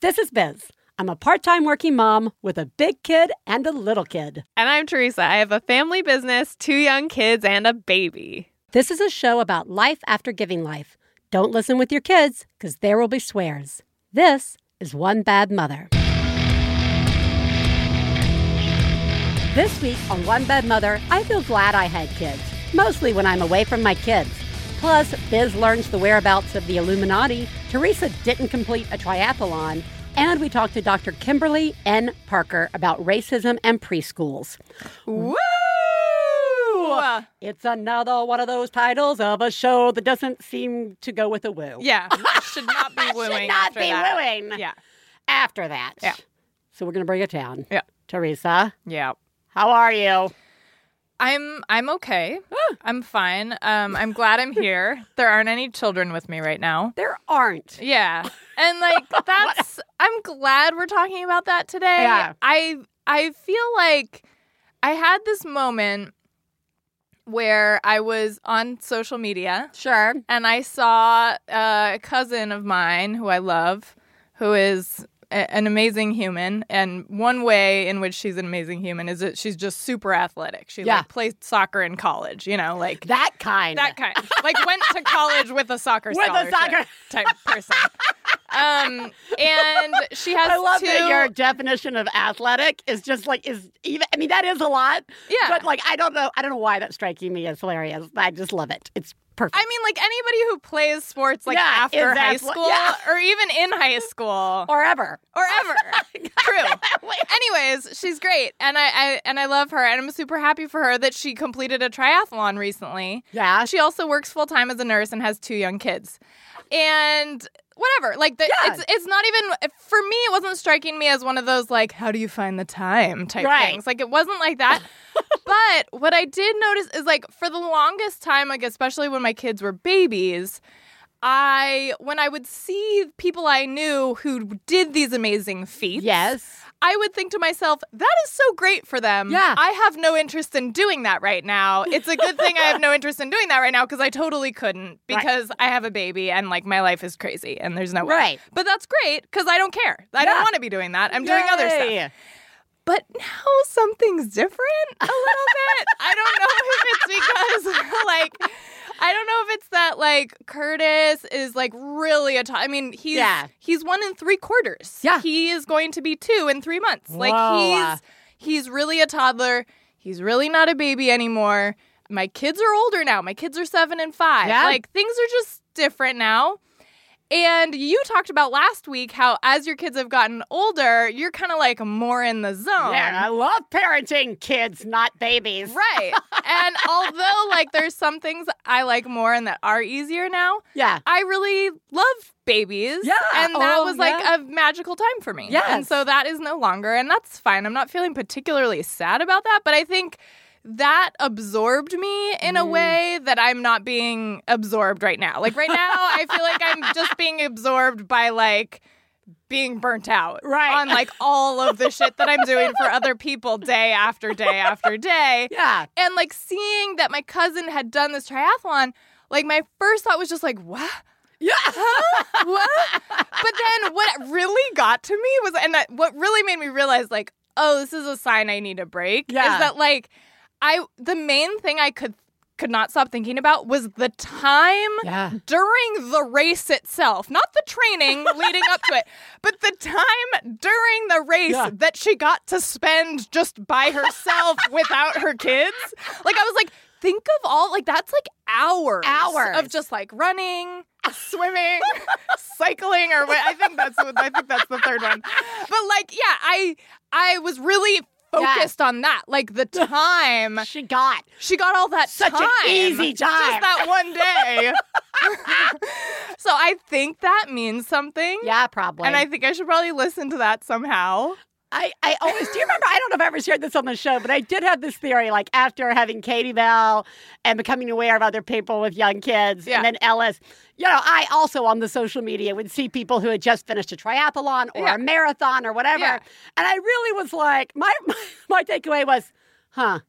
This is Biz. I'm a part time working mom with a big kid and a little kid. And I'm Teresa. I have a family business, two young kids, and a baby. This is a show about life after giving life. Don't listen with your kids, because there will be swears. This is One Bad Mother. This week on One Bad Mother, I feel glad I had kids, mostly when I'm away from my kids. Plus, Biz learns the whereabouts of the Illuminati, Teresa didn't complete a triathlon, and we talked to Dr. Kimberly N. Parker about racism and preschools. Woo! It's another one of those titles of a show that doesn't seem to go with a woo. Yeah, should not be wooing. Should not be that. wooing. Yeah, After that. Yeah. So we're going to bring it down. yeah, Teresa, yeah. how are you? I'm I'm okay. I'm fine. Um, I'm glad I'm here. There aren't any children with me right now. There aren't. Yeah, and like that's. I'm glad we're talking about that today. Yeah. I I feel like I had this moment where I was on social media Sure. and I saw a cousin of mine who I love, who is a- an amazing human. And one way in which she's an amazing human is that she's just super athletic. She Yeah. like played soccer in college, you know, like That kind. that kind. Like went to college with a soccer With a soccer- type person. Um, and she has I love two. that your definition of athletic is just like is even. I mean, that is a lot. Yeah. But like, I don't know. I don't know why that's striking me as hilarious. I just love it. It's perfect. I mean, like anybody who plays sports like Yeah, after high school yeah. or even in high school or ever. or ever. True. Anyways, she's great, and I, I and I love her, and I'm super happy for her that she completed a triathlon recently. Yeah. She also works full time as a nurse and has two young kids, and whatever. Like the, Yeah. it's it's not even for me. It wasn't striking me as one of those like how do you find the time type Right. things. Like it wasn't like that. but what I did notice is like for the longest time, like especially when my kids were babies. I when I would see people I knew who did these amazing feats, Yes. I would think to myself, that is so great for them. Yeah. I have no interest in doing that right now. It's a good thing I have no interest in doing that right now because I totally couldn't because I have a baby and like my life is crazy and there's no way. Right. But that's great because I don't care. I Yeah. don't want to be doing that. I'm doing other stuff. Yay. But now something's different a little bit. I don't know if it's because like I don't know if it's that like Curtis is like really a to- I mean, he's Yeah. he's one in three quarters. Yeah. He is going to be two in three months. Like he's he's really a toddler. He's really not a baby anymore. My kids are older now. My kids are seven and five. Yeah. Like things are just different now. And you talked about last week how as your kids have gotten older, you're kind of like more in the zone. Yeah, I love parenting kids, not babies. Right. and although like there's some things I like more and that are easier now, Yeah. I really love babies. Yeah. And that Oh, was like yeah. a magical time for me. Yeah. And so that is no longer, and that's fine. I'm not feeling particularly sad about that, but I think that absorbed me in Mm. a way that I'm not being absorbed right now. Like right now, I feel like I'm just being absorbed by like being burnt out Right. on like all of the shit that I'm doing for other people day after day after day. Yeah. And like seeing that my cousin had done this triathlon, like my first thought was just like, what? Yeah. What? but then what really got to me was, and that, what really made me realize, like, oh, this is a sign I need a break. Yeah. Is that like, I the main thing I could could not stop thinking about was the time Yeah. during the race itself, not the training leading up to it, but the time during the race Yeah. that she got to spend just by herself without her kids. Like I was like, think of all like that's like hours, Hours. of just like running, swimming, cycling, or what? I think that's I think that's the third one. But like, yeah, I I was really focused on that, like the time She got. she got all that Such an easy time. Just that one day. so I think that means something. Yeah, probably. And I think I should probably listen to that somehow. I, I always do you remember I don't know if I ever shared this on the show, but I did have this theory like after having Katie Bell and becoming aware of other people with young kids Yeah. and then Ellis, you know, I also on the social media would see people who had just finished a triathlon or Yeah. a marathon or whatever. Yeah. And I really was like, my, my my takeaway was, huh,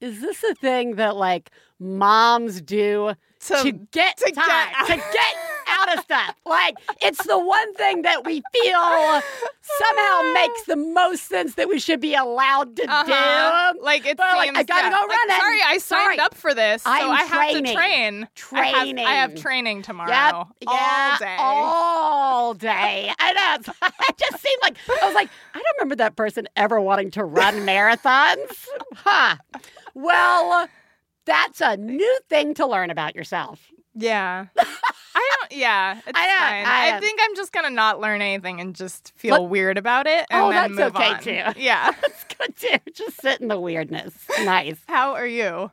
is this a thing that like moms do To- to get to time, get- to get out of stuff. Like it's the one thing that we feel somehow makes the most sense that we should be allowed to Uh-huh. do. Like it's like. I gotta go Like, run it. Sorry, I signed Sorry. up for this, so I'm I have training. to train. I have, I have Training. training tomorrow. Yep. All yeah. day. All day. I know. It just seemed like I was like, I don't remember that person ever wanting to run marathons. Huh. Well, that's a new thing to learn about yourself. Yeah. I don't. Yeah, it's I know, fine. I I, know. think I'm just gonna not learn anything and just feel Look- weird about it, and Oh, that's okay, on. too. Yeah. It's good too. Just sit in the weirdness. Nice. How are you?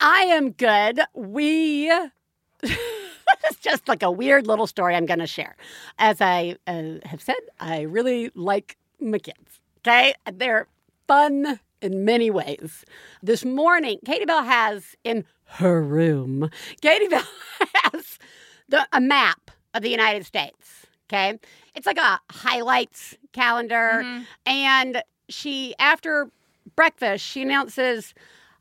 I am good. We. it's just like a weird little story I'm going to share. As I uh, have said, I really like my kids. Okay. They're fun in many ways. This morning, Katie Bell has in her room, Katie Bell has the, a map of the United States. Okay. It's like a highlights calendar. Mhm. And she, after breakfast, she announces,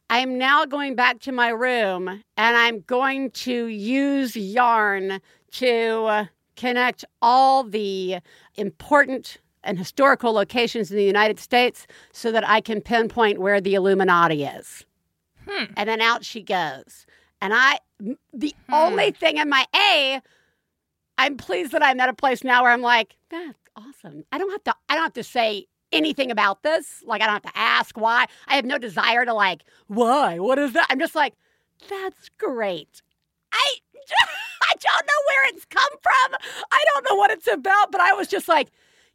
I'm now going back to my room and I'm going to use yarn to connect all the important and historical locations in the United States so that I can pinpoint where the Illuminati is. Hmm. And then out she goes. And I, the Hmm. only thing in my A, I'm pleased that I'm at a place now where I'm like, that's awesome. I don't have to, I don't have to say anything about this. Like, I don't have to ask why. I have no desire to, like, why? What is that? I'm just like, that's great. I, I don't know where it's come from. I don't know what it's about, but I was just like,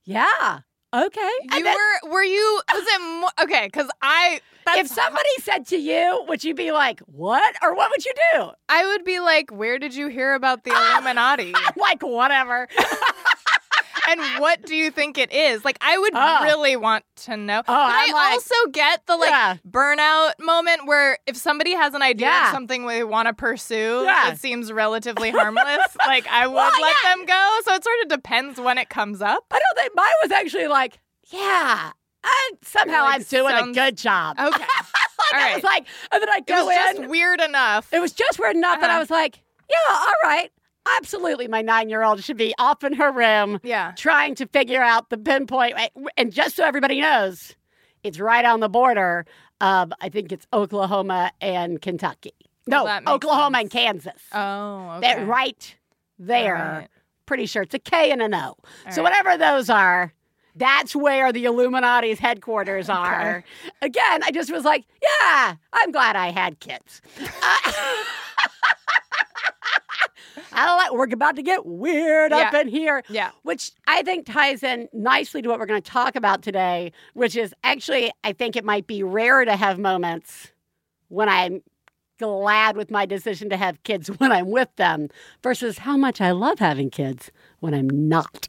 yeah, okay. You then were? Were you? Was it more? Okay, because I. If somebody said to you, would you be like, what? Or what would you do? I would be like, where did you hear about the Ah! Illuminati? Like, whatever. and what do you think it is? Like, I would Oh. really want to know. but I'm I like- also get the like Yeah. burnout moment where if somebody has an idea Yeah. of something they want to pursue Yeah. that seems relatively harmless, like I would Well, let them go. So it sort of depends when it comes up. I don't think mine was actually like, yeah, I, somehow Like, I'm doing sounds- a good job. Okay. Like, all I was like, and then I It go was in. just weird enough. it was just weird enough that I Uh-huh. was like, yeah, all right. Absolutely, my nine year old should be off in her room yeah. trying to figure out the pinpoint. And just so everybody knows, it's right on the border of, I think it's Oklahoma and Kentucky. No, Well, Oklahoma sense. and Kansas. Oh, okay. That right there. Right. Pretty sure it's a K and an O. All so right. whatever those are, that's where the Illuminati's headquarters are. Again, I just was like, yeah, I'm glad I had kids. Uh, like, we're about to get weird up in here, Yeah. which I think ties in nicely to what we're going to talk about today, which is actually, I think it might be rare to have moments when I'm glad with my decision to have kids when I'm with them versus how much I love having kids when I'm not.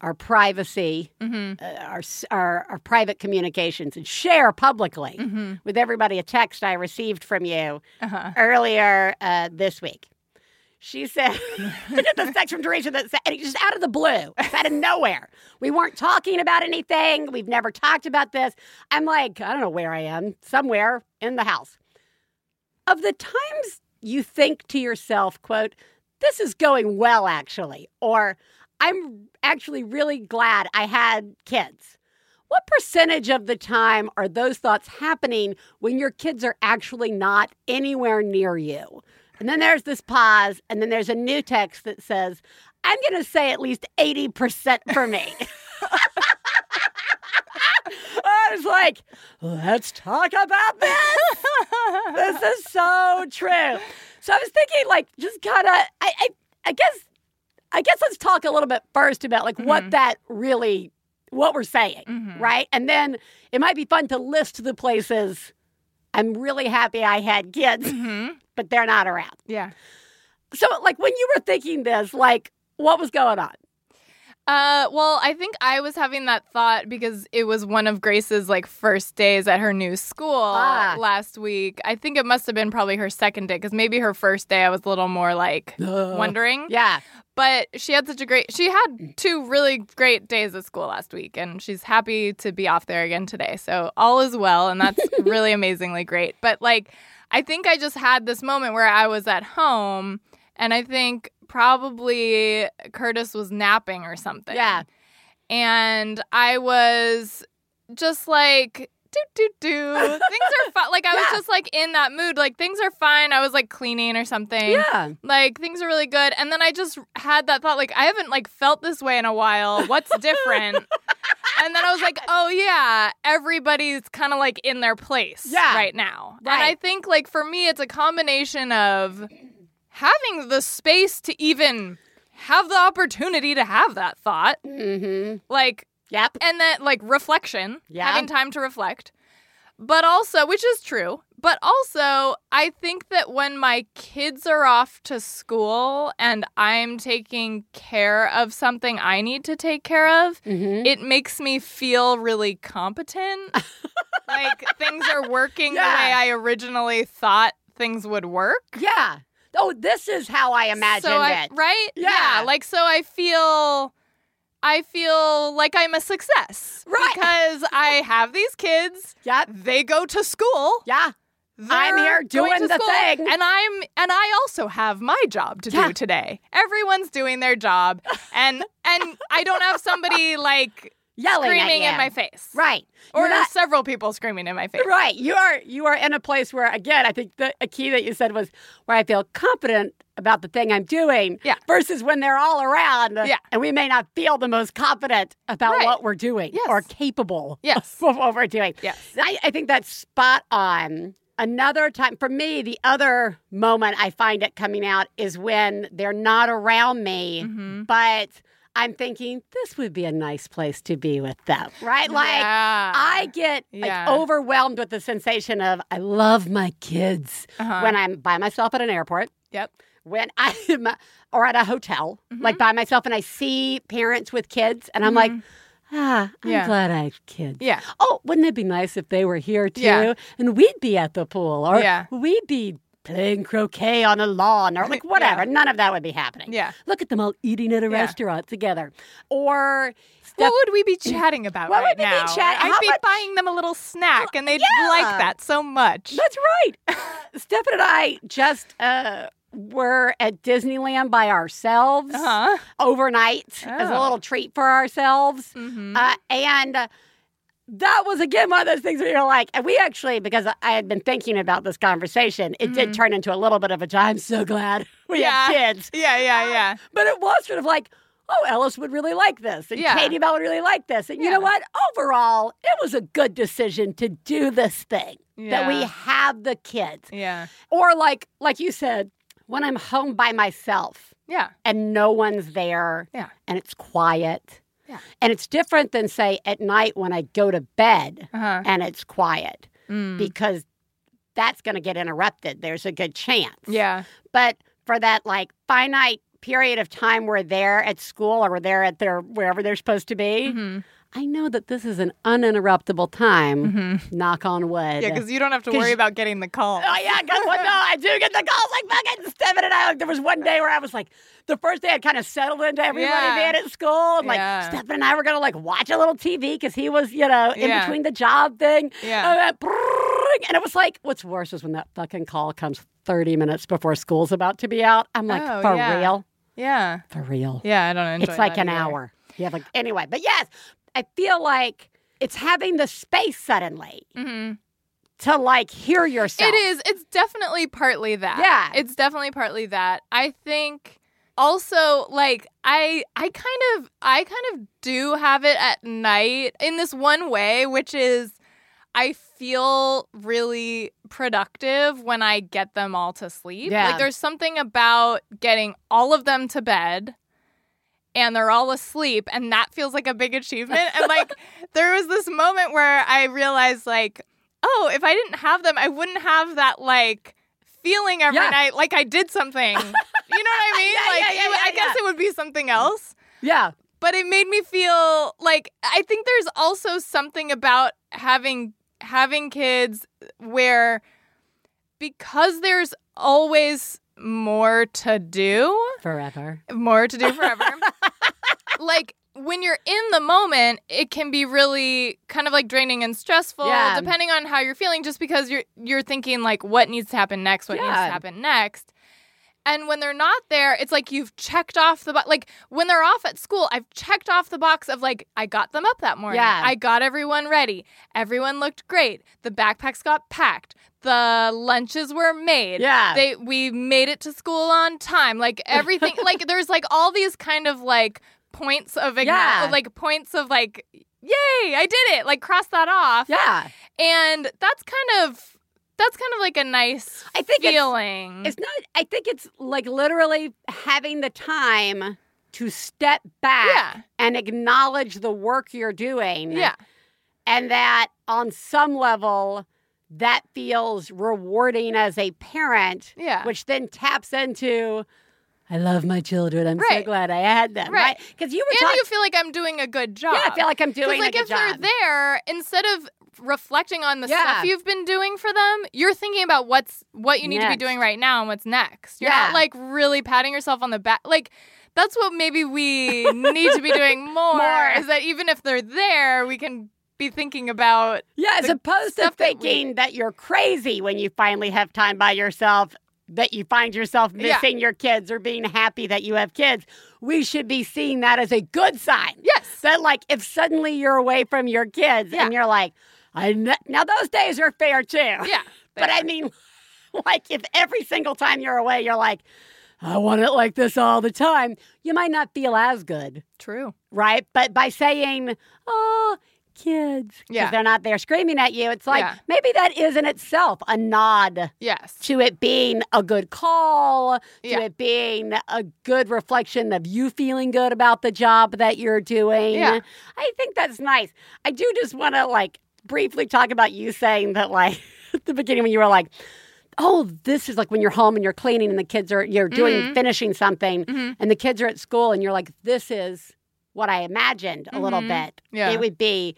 our privacy, Mm-hmm. uh, our, our our private communications, and share publicly Mm-hmm. with everybody a text I received from you Uh-huh. earlier uh, this week. She said, this text from Teresa that said, and just out of the blue, out of nowhere. We weren't talking about anything. We've never talked about this. I'm like, I don't know where I am, somewhere in the house. Of the times you think to yourself, quote, this is going well, actually, or I'm actually really glad I had kids. What percentage of the time are those thoughts happening when your kids are actually not anywhere near you? And then there's this pause, and then there's a new text that says, I'm going to say at least 80% for me. I was like, let's talk about this. this is so true. So I was thinking, like, just kind of, I, I, I guess, I guess let's talk a little bit first about like what Mhm. that really, what we're saying, Mhm. right? And then it might be fun to list the places I'm really happy I had kids, Mm-hmm. but they're not around. Yeah. So, like, when you were thinking this, like, what was going on? Uh, well, I think I was having that thought because it was one of Grace's like first days at her new school Ah. last week. I think it must have been probably her second day because maybe her first day I was a little more like wondering. Yeah. But she had such a great, she had two really great days of school last week and she's happy to be off there again today. So all is well and that's really amazingly great. But like, I think I just had this moment where I was at home and I think probably Curtis was napping or something. Yeah. And I was just like, do, do, do. things are fine. Like, I was just like in that mood. Like, things are fine. I was like cleaning or something. Yeah. Like things are really good. And then I just had that thought, like, I haven't like felt this way in a while. What's different? and then I was like, oh yeah, everybody's kind of like in their place Yeah. right now. And I think like for me, it's a combination of having the space to even have the opportunity to have that thought, Mm-hmm. like, Yep. and then like reflection, Yeah. having time to reflect. But also, which is true, but also, I think that when my kids are off to school and I'm taking care of something I need to take care of, Mm-hmm. it makes me feel really competent. like things are working the way I originally thought things would work. Yeah. Oh, this is how I imagined so I, it. Right? Yeah. Like so I feel I feel like I'm a success. Right. Because I have these kids. Yeah. They go to school. Yeah. I'm here doing the school, thing. And I'm and I also have my job to Yeah. do today. Everyone's doing their job. And and I don't have somebody like Yelling screaming in my face. Right. Or not- several people screaming in my face. Right. You are you are in a place where again, I think the a key that you said was where I feel confident about the thing I'm doing Yeah. versus when they're all around Yeah. and we may not feel the most confident about Right. what we're doing Yes. or capable Yes. of what we're doing. Yes. I, I think that's spot on. Another time for me, the other moment I find it coming out is when they're not around me, Mm-hmm. but I'm thinking this would be a nice place to be with them, right? Like Yeah. I get like overwhelmed with the sensation of I love my kids Uh-huh. when I'm by myself at an airport, Yep. when I'm or at a hotel, Mm-hmm. like by myself, and I see parents with kids, and I'm like, ah, I'm Yeah. glad I have kids. Yeah. Oh, wouldn't it be nice if they were here too? Yeah. And we'd be at the pool, or Yeah. we'd be playing croquet on a lawn, or like whatever. Yeah. None of that would be happening. Yeah. Look at them all eating at a Yeah. restaurant together, or. What would we be chatting about What right would we be now? chat- I'd how be buying them a little snack, and they'd Yeah. like that so much. That's right. Stefan and I just uh, were at Disneyland by ourselves Uh-huh. overnight as a Oh. little treat for ourselves. Mhm. Uh, and uh, that was again one of those things where you're like, and we actually, because I had been thinking about this conversation, it did turn into a little bit of a I'm so glad we have Mm-hmm. Yeah. kids. Yeah, yeah, yeah. But it was sort of like, oh, Ellis would really like this, and Yeah. Katie Bell would really like this. And you know what? Overall, it was a good decision to do this thing that we have the kids. Yeah. Or like like you said, when I'm home by myself Yeah. and no one's there Yeah. and it's quiet. Yeah. And it's different than say at night when I go to bed Uh-huh. and it's quiet Mm. because that's going to get interrupted. There's a good chance. Yeah. But for that like finite period of time we're there at school or we're there at their wherever they're supposed to be, Mhm. I know that this is an uninterruptible time. Mhm. Knock on wood. Yeah, because you don't have to worry about getting the call. Oh yeah, guess what? No, I do get the calls like fucking Stephen and I. Like, there was one day where I was like, the first day I'd kind of settled into everybody Yeah. being at school, and like Yeah. Stephen and I were gonna like watch a little TV because he was, you know, in Yeah. between the job thing. Yeah. And, it was like, what's worse is when that fucking call comes thirty minutes before school's about to be out. I'm like, Oh, for yeah. real, Yeah. for real. Yeah, I don't enjoy it's like an either. hour. Yeah, like anyway, but yes, I feel like it's having the space suddenly Mhm. to like hear yourself. It is. It's definitely partly that. Yeah. It's definitely partly that. I think also like I I kind of I kind of do have it at night in this one way, which is I feel really productive when I get them all to sleep. Yeah. Like there's something about getting all of them to bed and they're all asleep and that feels like a big achievement and like there was this moment where I realized like oh, if I didn't have them, I wouldn't have that like feeling every Yeah. night like I did something. you know what I mean? Yeah, like yeah, yeah, it- I guess it would be something else. Yeah. But it made me feel like I think there's also something about having having kids where because there's always more to do, Forever. more to do forever. like when you're in the moment, it can be really kind of like draining and stressful Yeah. depending on how you're feeling just because you're you're thinking like what needs to happen next, what needs to happen next. And when they're not there, it's like you've checked off the box. Like when they're off at school, I've checked off the box of like, I got them up that morning. Yeah. I got everyone ready. Everyone looked great. The backpacks got packed. The lunches were made. Yeah. They we made it to school on time. Like everything like there's like all these kind of like points of Yeah. like points of like yay, I did it. Like cross that off. Yeah. And that's kind of that's kind of like a nice I think feeling. It's not, I think it's like literally having the time to step back Yeah. and acknowledge the work you're doing. yeah. And that on some level, that feels rewarding as a parent, Yeah. which then taps into, I love my children. I'm so glad I had them. Right. Right. Because you were and talking. you feel like I'm doing a good job. Yeah, I feel like I'm doing a good job. It's like if good they're there, instead of reflecting on the Yeah. stuff you've been doing for them, you're thinking about what's what you need to be doing right now and what's next. You're Yeah. not like really patting yourself on the back. Like that's what maybe we need to be doing more, More. Is that even if they're there, we can be thinking about Yeah, as opposed to stuff that we- thinking that you're crazy when you finally have time by yourself, that you find yourself Yeah. missing your kids or being happy that you have kids. We should be seeing that as a good sign. yes. That, like, if suddenly you're away from your kids Yeah. and you're like, I now those days are fair too. Yeah. But I mean, like, if every single time you're away, you're like, I want it like this all the time, you might not feel as good True. right? But by saying, "Oh, kids," because Yeah. they're not there screaming at you, it's like Yeah. maybe that is in itself a nod Yes. to it being a good call, to Yeah. it being a good reflection of you feeling good about the job that you're doing. Yeah. I think that's nice. I do just want to like briefly talk about you saying that like at the beginning when you were like. Oh, this is like when you're home and you're cleaning and the kids are you're doing Mhm. finishing something Mhm. and the kids are at school and you're like this is what I imagined a little Mhm. bit. Yeah. It would be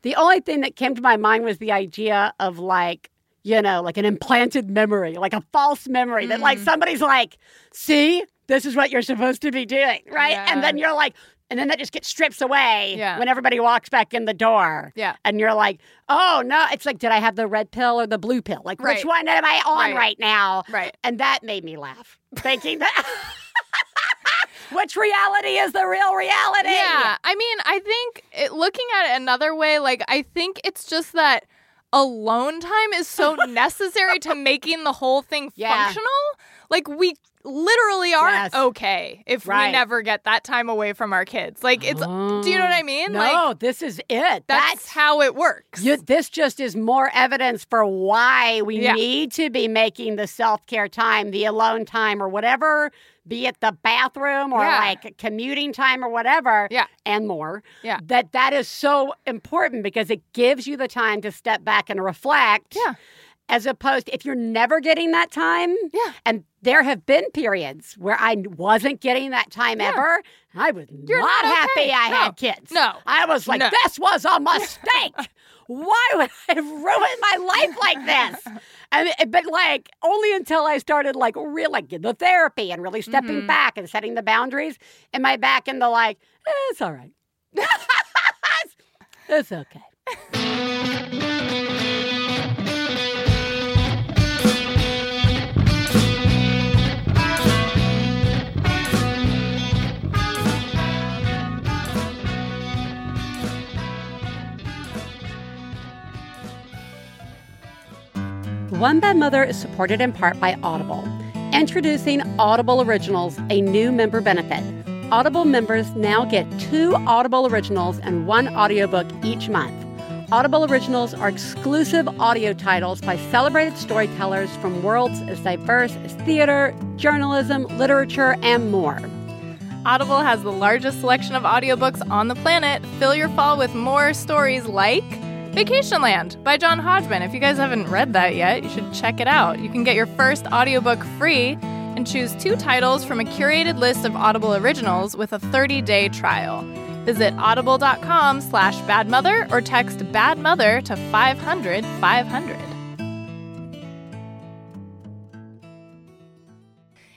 the only thing that came to my mind was the idea of like, you know, like an implanted memory, like a false memory that like Mhm. somebody's like, see, this is what you're supposed to be doing, right? And then you're like, and then that just gets strips away Yeah. when everybody walks back in the door. Yeah. And you're like, oh no, it's like, did I have the red pill or the blue pill? Like, which one am I on Right. right now? Right. And that made me laugh, thinking that. Which reality is the real reality? Yeah. I mean, I think it, looking at it another way, like, I think it's just that alone time is so necessary to making the whole thing Yeah. functional. Like, we literally aren't Yes. okay if we never get that time away from our kids. Like, it's, do you know what I mean? No, Like, this is it. that's, how it works. You, this just is more evidence for why we Yeah. need to be making the self care time, the alone time, or whatever, be it the bathroom or Yeah. like commuting time or whatever, Yeah. and more. Yeah. That that is so important because it gives you the time to step back and reflect. Yeah. As opposed, if you're never getting that time, Yeah. and there have been periods where I wasn't getting that time Yeah. ever, I was You're not, not happy. I No. had kids. No. I was like, No. this was a mistake. Why would I ruin my life like this? And but like only until I started like really like the therapy and really stepping Mhm. back and setting the boundaries, am I back in the like eh, it's all right. it's okay. One Bad Mother is supported in part by Audible. Introducing Audible Originals, a new member benefit. Audible members now get two Audible Originals and one audiobook each month. Audible Originals are exclusive audio titles by celebrated storytellers from worlds as diverse as theater, journalism, literature, and more. Audible has the largest selection of audiobooks on the planet. Fill your fall with more stories like Vacationland by John Hodgman. If you guys haven't read that yet, you should check it out. You can get your first audiobook free and choose two titles from a curated list of Audible originals with a 30-day trial. Visit audible.com slash badmother or text badmother to 500 500.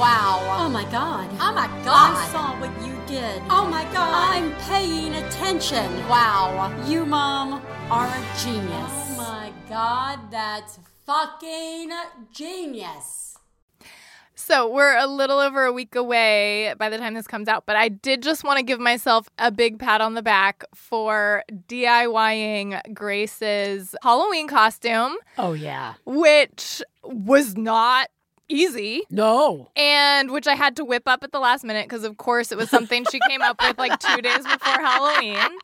Wow. Oh my god. Oh my god. I saw what you did. Oh my god. I'm paying attention. wow. You, Mom, are a genius. Oh my god, that's fucking genius. So we're a little over a week away by the time this comes out, but I did just want to give myself a big pat on the back for DIYing Grace's Halloween costume, Oh, yeah. which was not easy No. and which I had to whip up at the last minute because, of course, it was something she came up with like two days before Halloween,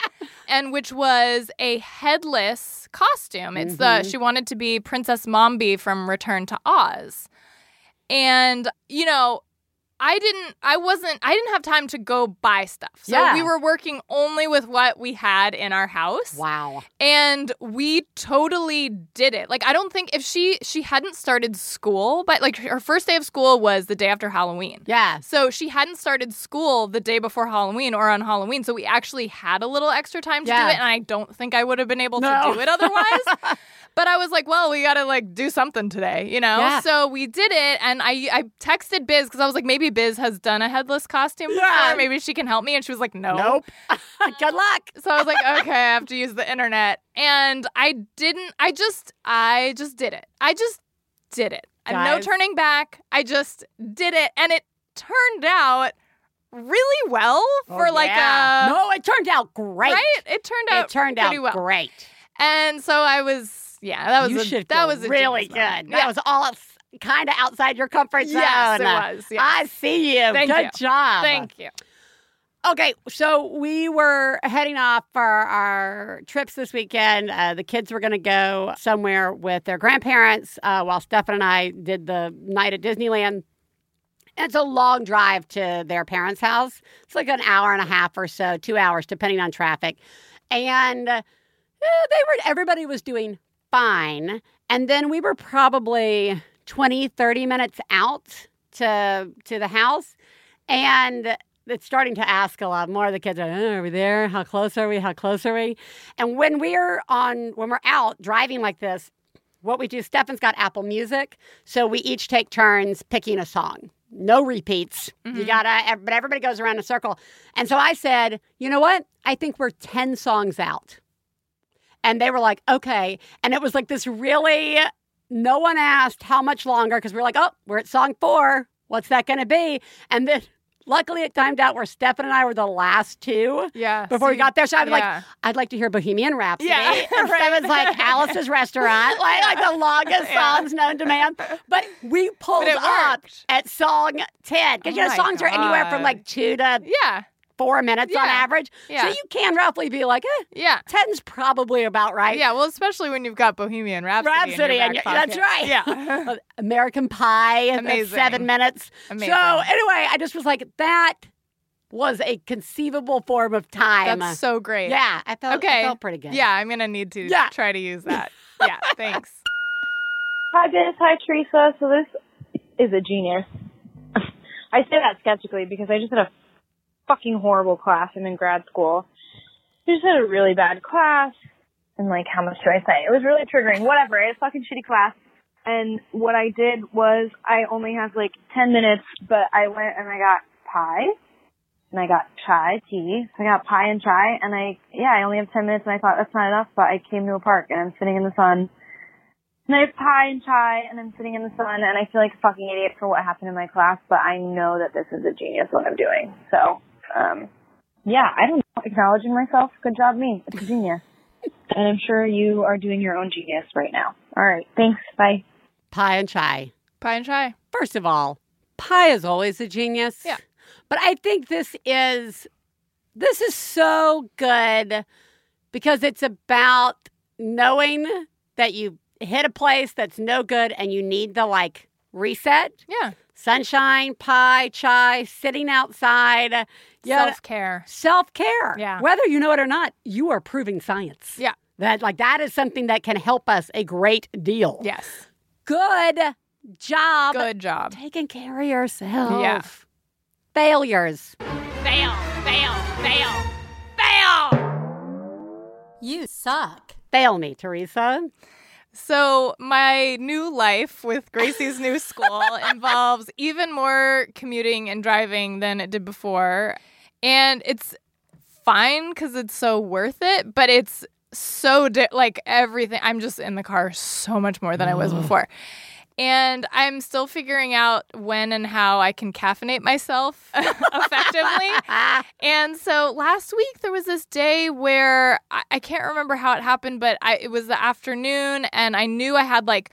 and which was a headless costume. It's the mm-hmm. she wanted to be Princess Mombi from Return to Oz, and you know. I didn't I wasn't I didn't have time to go buy stuff. So Yeah. we were working only with what we had in our house Wow. and we totally did it like i don't think if she she hadn't started school but like her first day of school was the day after halloween Yeah. so she hadn't started school the day before halloween or on halloween so we actually had a little extra time to Yeah. do it and i don't think i would have been able No. to do it otherwise but i was like well we gotta like do something today you know Yeah. so we did it and i i texted biz because i was like maybe biz has done a headless costume Yeah. before maybe she can help me and she was like no Nope. Good luck. so I was like, okay, I have to use the internet. And I didn't, I just, I just did it. I just did it. And no turning back. I just did it. And it turned out really well oh, for Oh, like yeah. a. No, it turned out great. Right? It turned out It turned pretty out well. great. And so I was, yeah, that was you a, should that was really good. moment. That Yeah. was all kind of outside your comfort zone. Yes, it was, yes. I see you. Thank good you. job. Thank you. Okay, so we were heading off for our trips this weekend. Uh, the kids were going to go somewhere with their grandparents, uh, while Stefan and I did the night at Disneyland. And it's a long drive to their parents' house. It's like an hour and a half or so, two hours, depending on traffic. And uh, they were, everybody was doing fine. And then we were probably 20, 30 minutes out to to the house. And it's starting to ask a lot more. Of the kids are, oh, are we there? How close are we? How close are we? And when we're on, when we're out driving like this, what we do, Stefan's got Apple Music. So we each take turns picking a song. No repeats. You mm-hmm. gotta, but everybody goes around in a circle. And so I said, you know what? I think we're 10 songs out. And they were like, okay. And it was like this really, no one asked how much longer because we are like, oh, we're at song four. What's that going to be? And then luckily it timed out where Stefan and I were the last two Yeah. before we got there. So I was yeah. like, I'd like to hear Bohemian Rhapsody. Yeah, and right. Stefan's like Alice's Restaurant, like, like the longest Yeah. songs known to man. But we pulled But up at song 10 because, Oh you know, my songs are anywhere from like two to Yeah. Four minutes on average. Yeah. So you can roughly be like, eh, Yeah. 10's probably about right. Yeah, well, especially when you've got Bohemian Rhapsody. Rhapsody, in your y- back that's right. Yeah. American Pie, Amazing. seven minutes. Amazing. So anyway, I just was like, that was a conceivable form of time. That's so great. yeah, I felt, Okay. I felt pretty good. Yeah, I'm gonna need to Yeah. try to use that. Yeah, thanks. Hi, Biz. Hi, Teresa. So this is a genius. I say that skeptically because I just had a fucking horrible class. I'm in grad school. I just had a really bad class. And like, how much do I say? It was really triggering. Whatever. I had a fucking shitty class. And what I did was I only have like 10 minutes, but I went and I got pie. And I got chai tea. I got pie and chai. And I, yeah, I only have 10 minutes and I thought that's not enough, but I came to a park and I'm sitting in the sun and I have pie and chai, and I'm sitting in the sun, and I feel like a fucking idiot for what happened in my class, but I know that this is a genius what I'm doing. So, um, yeah, I don't know. Acknowledging myself. Good job, me. It's a genius. and I'm sure you are doing your own genius right now. All right. Thanks. Bye. Pie and chai. Pie and chai. first of all, pie is always a genius. Yeah. But I think this is this is so good because it's about knowing that you hit a place that's no good and you need the like reset. Yeah. Sunshine, pie, chai, sitting outside. Self care. Self care. Yeah. Whether you know it or not, you are proving science. Yeah. That like that is something that can help us a great deal. Yes. Good job Good job. taking care of yourself. Yeah. Failures. Fail, fail, fail, fail. You suck. Fail me, Teresa. So, my new life with Gracie's new school involves even more commuting and driving than it did before. And it's fine because it's so worth it, but it's so di- like everything. I'm just in the car so much more than I was mm. before. And I'm still figuring out when and how I can caffeinate myself effectively. And so last week there was this day where I, I can't remember how it happened, but I, it was the afternoon, and I knew I had like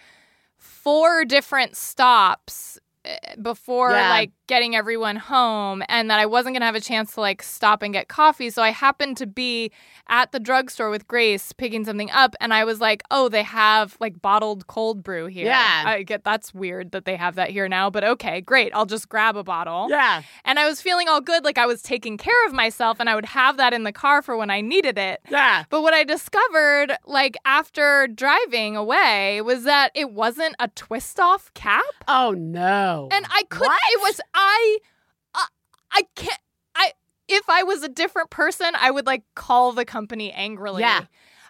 four different stops Eh, before Yeah. like getting everyone home and that I wasn't going to have a chance to like stop and get coffee. So I happened to be at the drugstore with Grace picking something up and I was like, "Oh, they have like bottled cold brew here." Yeah. I get that's weird that they have that here now, but okay, great. I'll just grab a bottle. Yeah. And I was feeling all good like I was taking care of myself and I would have that in the car for when I needed it. Yeah. But what I discovered, like after driving away, was that it wasn't a twist off cap. Oh no. And I couldn't, What? it was, I, I, I can't, I, if I was a different person, I would like call the company angrily. Yeah.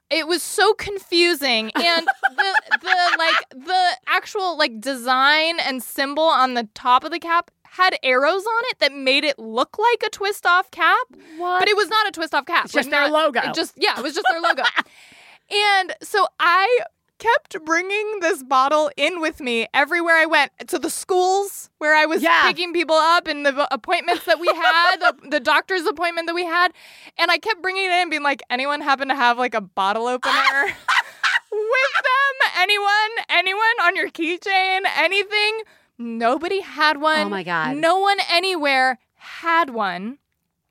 It was so confusing. And the, the, like, the actual, like, design and symbol on the top of the cap had arrows on it that made it look like a twist off cap. what? But it was not a twist off cap. It's just Like, their not- logo. It just yeah, it was just their logo. and so I kept bringing this bottle in with me everywhere I went to the schools where I was Yeah. picking people up and the appointments that we had, the, the doctor's appointment that we had, and I kept bringing it in, being like, anyone happen to have like a bottle opener? with them? Anyone? Anyone on your keychain? Anything? Nobody had one. Oh my God. No one anywhere had one.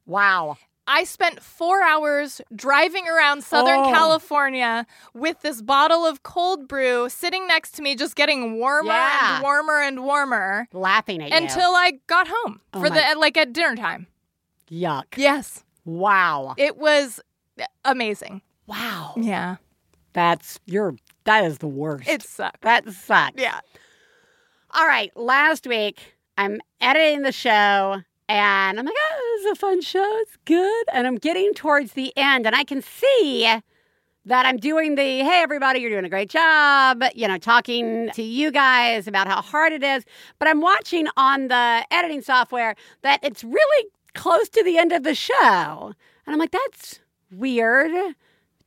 wow. I spent four hours driving around Southern Oh. California with this bottle of cold brew sitting next to me, just getting warmer Yeah. and warmer and warmer Laughing at you. until I got home Oh for my- the like at dinner time. Yuck. Yes, Wow. it was amazing. Wow. Yeah, That's you're that is the worst. it sucked. that sucks. Yeah, All right. Last week I'm editing the show and I'm like, oh, this is a fun show. It's good. And I'm getting towards the end and I can see that I'm doing the hey everybody, you're doing a great job, you know, talking to you guys about how hard it is. But I'm watching on the editing software that it's really close to the end of the show. And I'm like, that's weird.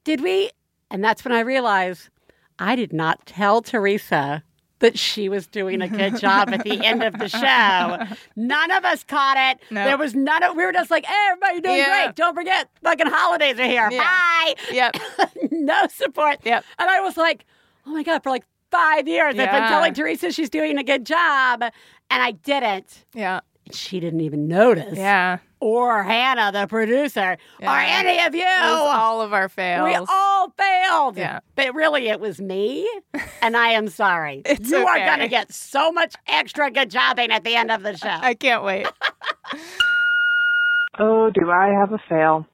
Did we? And that's when I realized I did not tell Teresa that she was doing a good job at the end of the show. None of us caught it. No. There was none of we were just like, hey, everybody, doing Yeah. great. Don't forget, fucking holidays are here. Yeah. Bye. yep, no support. Yep. And I was like, oh my God, for like five years, I've been telling Teresa she's doing a good job. And I didn't. yeah, She didn't even notice. yeah. Or Hannah, the producer, Yeah. or any of you. All of our fails. We all failed. Yeah. But really, it was me, and I am sorry. It's you are going to get so much extra good jobbing at the end of the show. I can't wait. Oh, do I have a fail?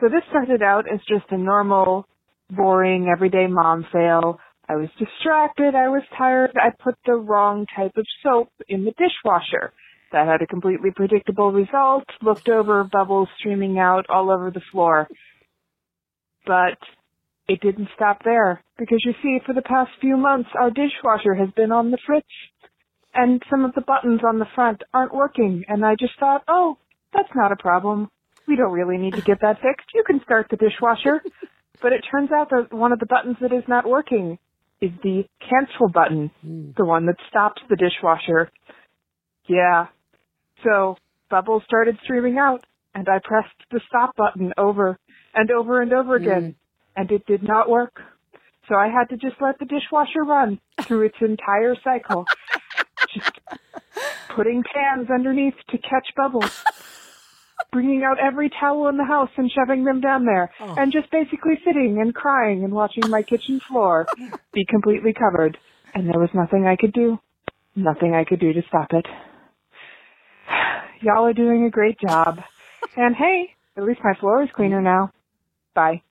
So this started out as just a normal, boring, everyday mom fail. I was distracted. I was tired. I put the wrong type of soap in the dishwasher. That had a completely predictable result. Looked over, bubbles streaming out all over the floor. But it didn't stop there. Because you see, for the past few months, our dishwasher has been on the fritz. And some of the buttons on the front aren't working. And I just thought, oh, that's not a problem. We don't really need to get that fixed. You can start the dishwasher. but it turns out that one of the buttons that is not working is the cancel button, hmm. the one that stops the dishwasher. Yeah. So bubbles started streaming out, and I pressed the stop button over and over and over again, mm. and it did not work. So I had to just let the dishwasher run through its entire cycle. just putting pans underneath to catch bubbles, bringing out every towel in the house and shoving them down there, oh. and just basically sitting and crying and watching my kitchen floor be completely covered. And there was nothing I could do. Nothing I could do to stop it. Y'all are doing a great job. And hey, at least my floor is cleaner now. Bye.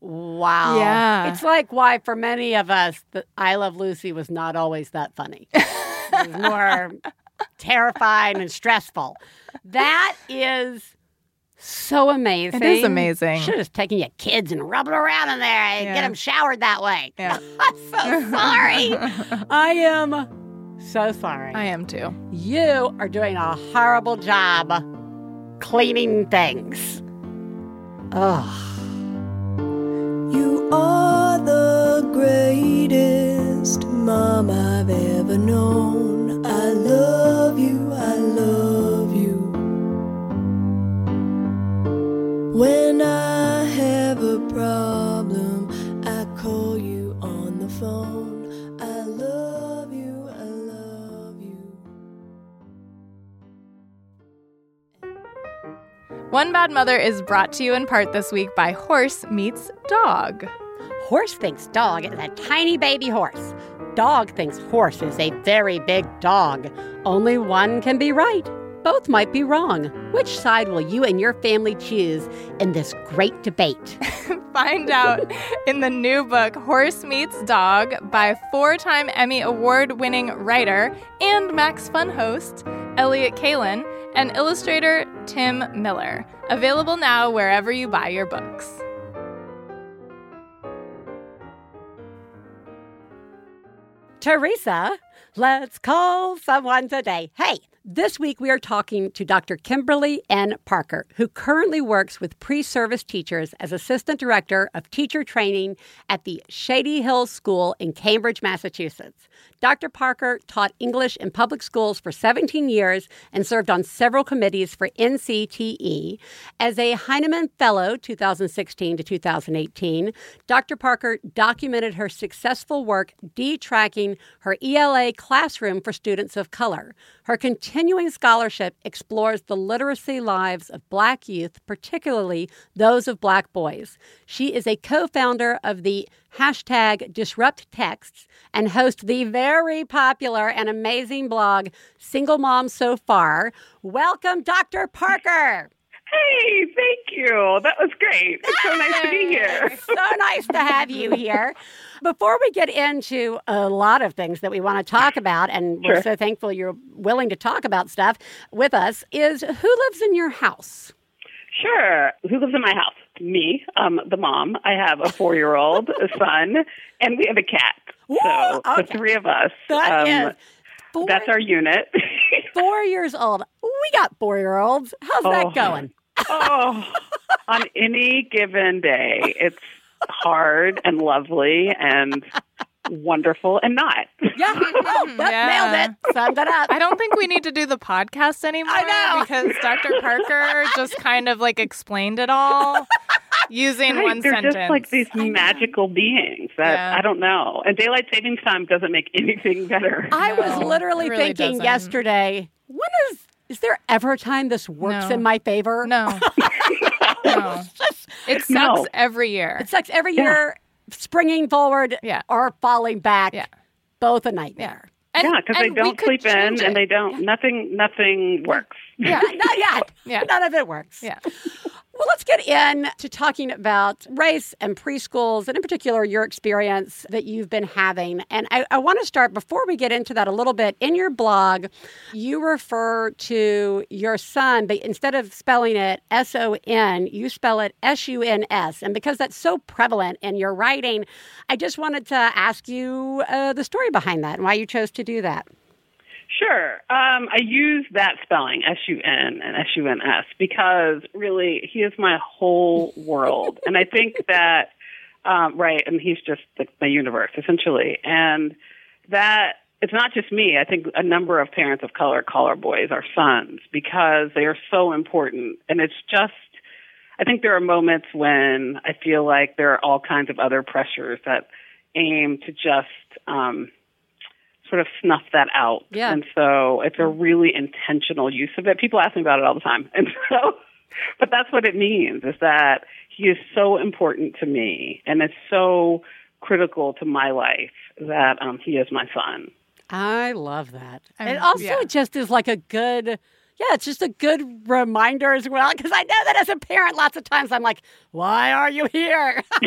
Wow. Yeah. It's like why, for many of us, the I Love Lucy was not always that funny. it was more terrifying and stressful. That is so amazing. It is amazing. Should have just taken your kids and rub them around in there and Yeah. get them showered that way. Yeah. I'm so sorry. I am so sorry. I am too. You are doing a horrible job cleaning things. Ugh. You are the greatest mom I've ever known. One Bad Mother is brought to you in part this week by Horse Meets Dog. Horse thinks dog is a tiny baby horse. Dog thinks horse is a very big dog. Only one can be right. Both might be wrong. Which side will you and your family choose in this great debate? Find out in the new book, Horse Meets Dog, by four time Emmy Award winning writer and Max Fun host, Elliott Kalan, and illustrator Tim Miller. Available now wherever you buy your books. Theresa, let's call someone today. Hey, this week we are talking to Dr. Kimberly N. Parker, who currently works with pre service teachers as Assistant Director of Teacher Training at the Shady Hill School in Cambridge, Massachusetts. Dr. Parker taught English in public schools for 17 years and served on several committees for NCTE. As a Heinemann Fellow 2016 to 2018, Dr. Parker documented her successful work detracking her ELA classroom for students of color. Her continuing scholarship explores the literacy lives of Black youth, particularly those of Black boys. She is a co founder of the hashtag Disrupt Texts and hosts the very popular and amazing blog Single Mom So Far. Welcome, Dr. Parker. Hey, thank you. That was great. It's so nice to be here. so nice to have you here. Before we get into a lot of things that we want to talk about, and we're so thankful you're willing to talk about stuff with us, is who lives in your house? Sure. Who lives in my house? Me, um, the mom. I have a four year old son, and we have a cat. So okay. the three of us. That um, is four, that's our unit. four years old. We got four year olds. How's Oh. that going? oh, on any given day, it's hard and lovely and wonderful and not. Yeah, oh, Yeah. nailed it. Summed it up. I don't think we need to do the podcast anymore I know. because Dr. Parker just kind of like explained it all using Right, one they're sentence. just like these magical beings that Yeah. I don't know. And daylight savings time doesn't make anything better. I was literally really thinking doesn't. yesterday, when is is there ever a time this works No. in my favor? no. no. It sucks No. every year. It sucks every Yeah. year, springing forward Yeah. or falling back. Yeah. Both a nightmare. And- yeah, because they don't sleep in change and they don't. Nothing. Nothing works. Yeah. Not yet. Yeah. None of it works. Yeah. Well, let's get in to talking about race and preschools, and in particular, your experience that you've been having. And I, I want to start before we get into that a little bit. In your blog, you refer to your son, but instead of spelling it S O N, you spell it S U N S. And because that's so prevalent in your writing, I just wanted to ask you uh, the story behind that and why you chose to do that. Sure. Um, I use that spelling, S U N and S U N S, because really he is my whole world. and I think that, um, right, and he's just like my universe, essentially. And that it's not just me. I think a number of parents of color call our boys our sons because they are so important. And it's just, I think there are moments when I feel like there are all kinds of other pressures that aim to just, um, sort of snuff that out. Yeah. And so it's a really intentional use of it. People ask me about it all the time. And so, but that's what it means is that he is so important to me and it's so critical to my life that um, he is my son. I love that. Um, it also yeah. just is like a good, yeah, it's just a good reminder as well. Because I know that as a parent, lots of times I'm like, why are you here?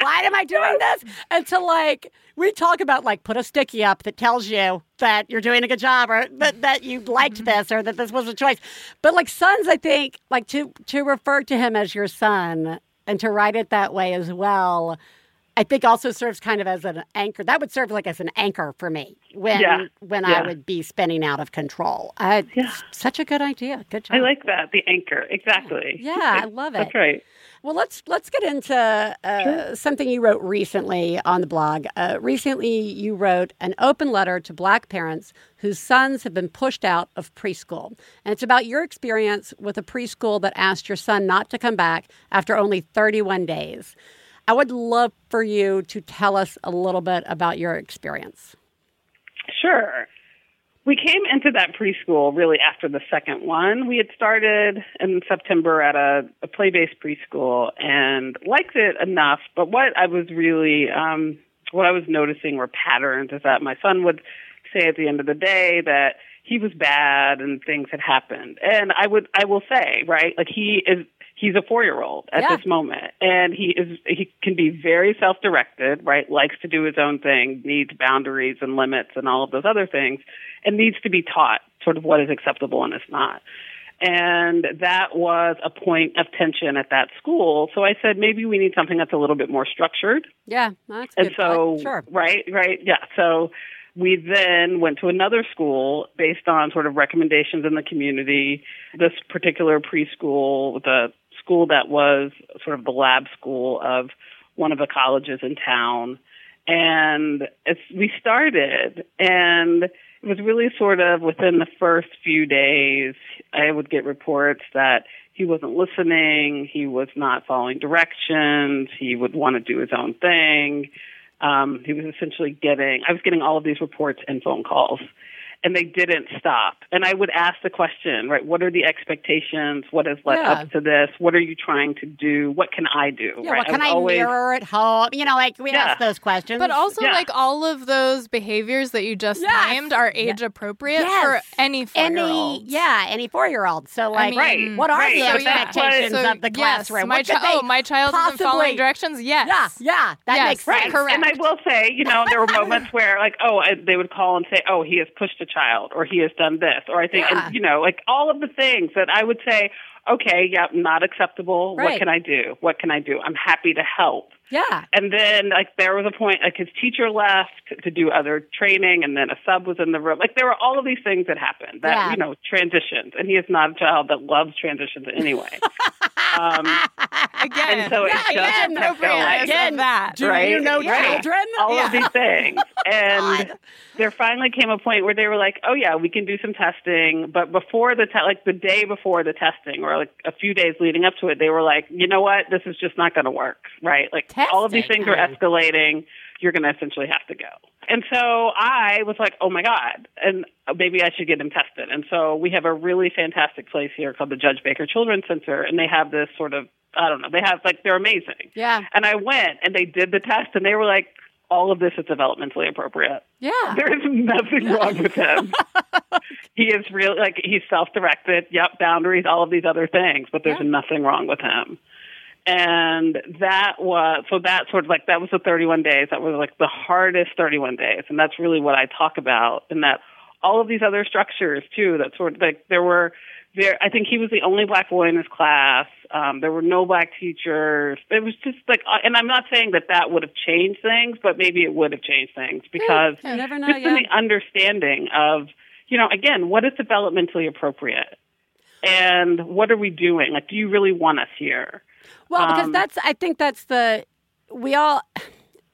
why am I doing this? And to like, we talk about like, put a sticky up that tells you that you're doing a good job or that, that you liked mm-hmm. this or that this was a choice. But like sons, I think, like to, to refer to him as your son and to write it that way as well. I think also serves kind of as an anchor. That would serve like as an anchor for me when Yeah, when yeah. I would be spinning out of control. I, Yeah. Such a good idea. Good job. I like that, the anchor. Exactly. Yeah, I love it. That's right. Well, let's let's get into uh, something you wrote recently on the blog. Uh, recently, you wrote an open letter to Black parents whose sons have been pushed out of preschool, and it's about your experience with a preschool that asked your son not to come back after only 31 days. I would love for you to tell us a little bit about your experience. Sure. We came into that preschool really after the second one. We had started in September at a, a play based preschool and liked it enough. But what I was really, um, what I was noticing were patterns is that my son would say at the end of the day that he was bad and things had happened. And I would, I will say, right, like he is, he's a four year old at Yeah. this moment and he is he can be very self directed right likes to do his own thing needs boundaries and limits and all of those other things and needs to be taught sort of what is acceptable and is not and that was a point of tension at that school so i said maybe we need something that's a little bit more structured Yeah, that's and so, sure. right, right, yeah. So we then went to another school based on sort of recommendations in the community. This particular preschool, the school that was sort of the lab school of one of the colleges in town. And it's, we started and it was really sort of within the first few days, I would get reports that he wasn't listening, he was not following directions, he would want to do his own thing. Um, he was essentially getting, I was getting all of these reports and phone calls, and they didn't stop. And I would ask the question, right, what are the expectations? What has led Yeah. up to this? What are you trying to do? What can I do? Yeah, right? what can was I always, mirror at home? You know, like we Yeah. ask those questions. But also, Yeah. like all of those behaviors that you just Yes. named are age appropriate Yes. for any four year any old. yeah, any four year old. So like, Right, what are right. the So, expectations So, of the yes, classroom? My chi- oh, my child isn't possibly- following directions. Yes. Yeah, yeah, that Yes. makes Right. sense. Correct. And I will say, you know, there were moments where, like, oh, I, they would call and say, oh, he has pushed a child, or he has done this, or I think, Yeah. and, you know, like all of the things that I would say, okay, yeah, not acceptable. Right. What can I do? What can I do? I'm happy to help. Yeah, And then, like, there was a point, like, his teacher left to do other training, and then a sub was in the room. Like, there were all of these things that happened that, Yeah. you know, transitions. And he is not a child that loves transitions anyway. um, Again. And so it yeah, just again, kept going. again, that. Do right? you know Right. children? All Yeah. of these things. And there finally came a point where they were like, "Oh yeah, we can do some testing." But before the te- like the day before the testing, or like a few days leading up to it, they were like, "You know what? This is just not going to work." Right? Like all of these things are escalating. You're going to essentially have to go. And so I was like, "Oh my god!" And maybe I should get him tested. And so we have a really fantastic place here called the Judge Baker Children's Center, and they have this sort of I don't know. They have like they're amazing. Yeah, And I went and they did the test and they were like, all of this is developmentally appropriate. yeah. There is nothing wrong with him. he is really like he's self directed, yep, boundaries, all of these other things, but there's Yeah. nothing wrong with him. And that was so that sort of like that was the 31 days. That was like the hardest 31 days, and that's really what I talk about. And that all of these other structures too. That sort of like there were there. I think he was the only black boy in his class. Um, there were no black teachers. It was just like, uh, and I'm not saying that that would have changed things, but maybe it would have changed things because you never know, just in yeah. the understanding of, you know, again, what is developmentally appropriate, and what are we doing? Like, do you really want us here? Well, because Um, that's I think that's the we all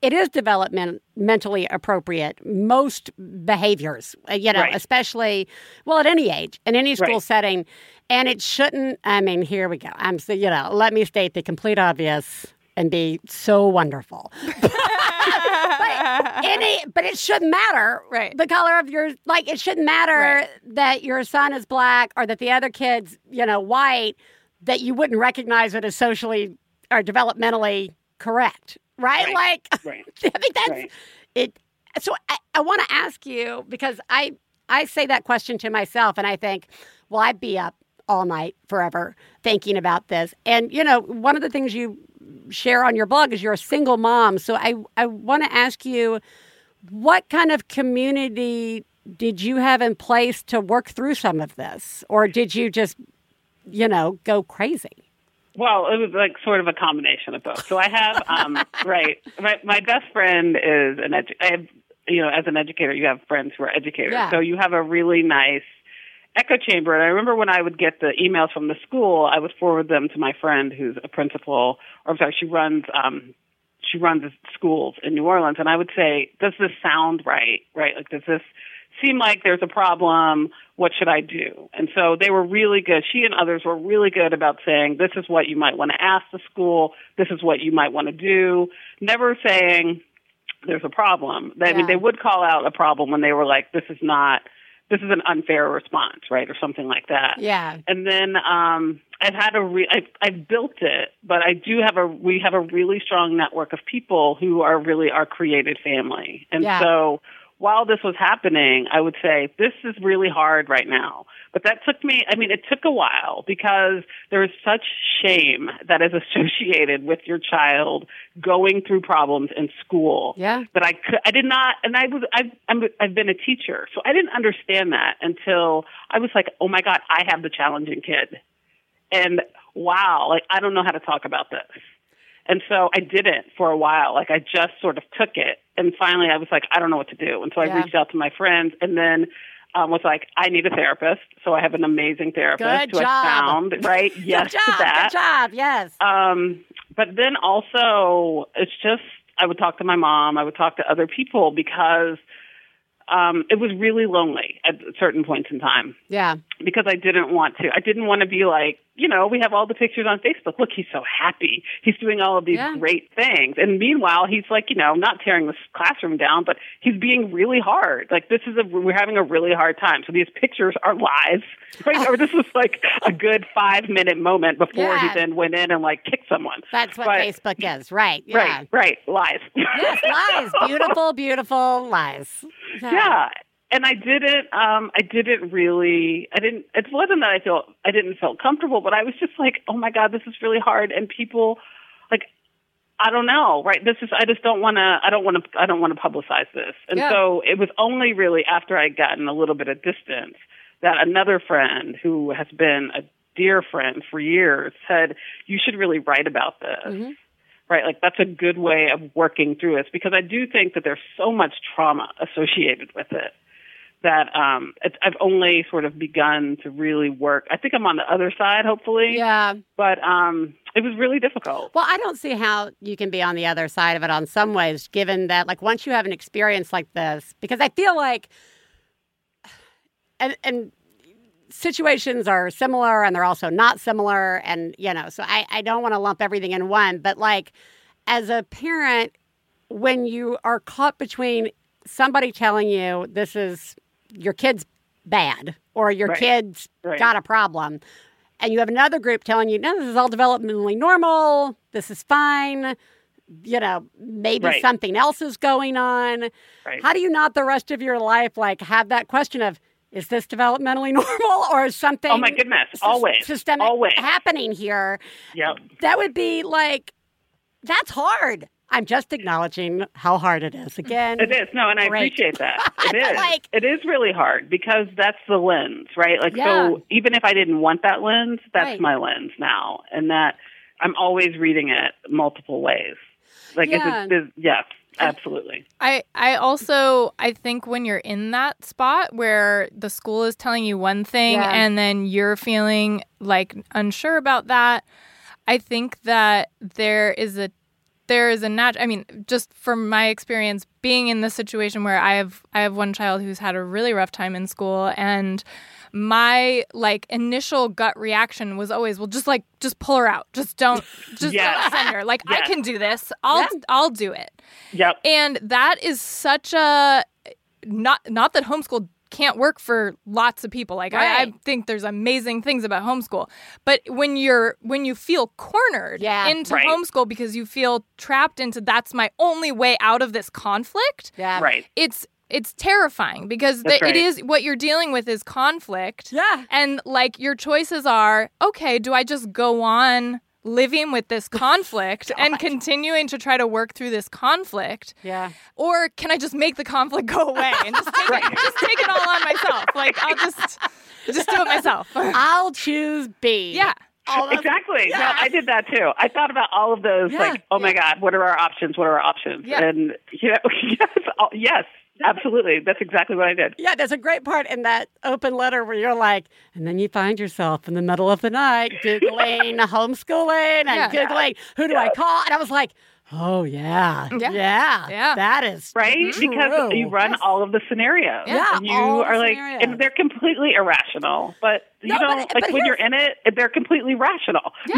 it is development mentally appropriate most behaviors uh, you know Right. especially well at any age in any school Right. setting and it shouldn't i mean here we go i'm so you know let me state the complete obvious and be so wonderful but any, but it shouldn't matter. Right. The color of your, like, it shouldn't matter Right. that your son is black or that the other kid's, you know, white, that you wouldn't recognize it as socially or developmentally correct. Right? Right. Like, Right. I think that's Right. it. So I, I want to ask you because I, I say that question to myself and I think, well, I'd be up all night forever thinking about this. And, you know, one of the things you share on your blog is you're a single mom. So I, I want to ask you, what kind of community did you have in place to work through some of this? Or did you just, you know, go crazy? Well, it was like sort of a combination of both. So I have, um, right, my my best friend is an edu- I have, you know, as an educator, you have friends who are educators. Yeah. So you have a really nice echo chamber. And I remember when I would get the emails from the school, I would forward them to my friend who's a principal, or I'm sorry, she runs, um, she runs schools in New Orleans, and I would say, does this sound right? Right? Like, does this seem like there's a problem? What should I do? And so they were really good. She and others were really good about saying, this is what you might want to ask the school. This is what you might want to do. Never saying there's a problem. I Yeah. mean, they would call out a problem when they were like, this is not, this is an unfair response, right? Or something like that. Yeah. And then um, I've had a re- I've, I've built it, but I do have a we have a really strong network of people who are really our created family. And Yeah. so while this was happening, I would say this is really hard right now. But that took me I mean it took a while because there is such shame that is associated with your child going through problems in school Yeah. but I could, I did not, and I was, I've, I'm, I've been a teacher, so I didn't understand that until I was like, oh my God, I have the challenging kid. And wow, like, I don't know how to talk about this. And so I didn't for a while. Like, I just sort of took it. And finally, I was like, I don't know what to do. And so I Yeah. reached out to my friends and then um, was like, I need a therapist. So I have an amazing therapist Good who job. I found, right? yes job. to that. Good job. Yes. Um, but then also, it's just I would talk to my mom. I would talk to other people because um, it was really lonely at certain points in time yeah. because I didn't want to. I didn't want to be like, you know, we have all the pictures on Facebook. Look, he's so happy. He's doing all of these Yeah. great things. And meanwhile, he's like, you know, not tearing this classroom down, but he's being really hard. Like this is a, we're having a really hard time. So these pictures are lies, right? or this was like a good five minute moment before Yeah. he then went in and like kicked someone. That's what But- Facebook is. Right. Yeah. Right, right, lies. Yes, lies. Beautiful, beautiful lies. yeah and i didn't um i didn't really i didn't it wasn't that i felt i didn't feel comfortable but i was just like oh my god this is really hard and people like i don't know right this is i just don't want to i don't want to i don't want to publicize this and Yeah. so it was only really after i'd gotten a little bit of distance that another friend who has been a dear friend for years said you should really write about this Mm-hmm. right? Like that's a good way of working through this because I do think that there's so much trauma associated with it that um it's, I've only sort of begun to really work. I think I'm on the other side, hopefully. Yeah. But um it was really difficult. Well, I don't see how you can be on the other side of it on some ways, given that, like, once you have an experience like this, because I feel like, and, and situations are similar and they're also not similar. And, you know, so I, I don't want to lump everything in one, but like, as a parent, when you are caught between somebody telling you this is your kid's bad or your Right. kid's Right. got a problem, and you have another group telling you, no, this is all developmentally normal, this is fine, you know, maybe Right. something else is going on. Right. How do you not the rest of your life like have that question of, is this developmentally normal or is something Oh my goodness, always. systemic Always. happening here? Yep. That would be like, that's hard. I'm just acknowledging how hard it is. Again, It is. No, and I Great. appreciate that. It is. Like- it is really hard because that's the lens, right? Like Yeah. so even if I didn't want that lens, that's Right. my lens now. And that I'm always reading it multiple ways. Like Yeah. it's, it's yes, absolutely. I I also I think when you're in that spot where the school is telling you one thing Yeah. and then you're feeling like unsure about that, I think that there is a there is a nat I mean, just from my experience being in this situation where I have I have one child who's had a really rough time in school and my like initial gut reaction was always, well, just like just pull her out. Just don't just Yes. don't send her. Like I can do this. I'll Yeah. I'll do it. Yep. And that is such a not not that homeschool can't work for lots of people. Like I, I think there's amazing things about homeschool. But when you're when you feel cornered Yeah. into Right. homeschool because you feel trapped into that's my only way out of this conflict, Yeah. Right. it's it's terrifying because That's the, right. it is what you're dealing with is conflict. Yeah. And like your choices are, okay, do I just go on living with this conflict and continuing to try to work through this conflict? Yeah. Or can I just make the conflict go away and just take it just take it all on myself? Like I'll just just do it myself. I'll choose B. yeah. Exactly. No, I did that too. I thought about all of those. Yeah, like, oh my God, what are our options? What are our options? Yeah. And you know, yes, oh, yes, absolutely. That's exactly what I did. Yeah, there's a great part in that open letter where you're like, and then you find yourself in the middle of the night Googling homeschooling and Yeah. Googling who do I call? And I was like, oh, yeah. Yeah. Yeah. Yeah. That is Right? true. Because you run all of the scenarios. Yeah, and you all the are like, scenarios. and they're completely irrational. But you No, know, but- like but when you're in it, they're completely rational. Yeah,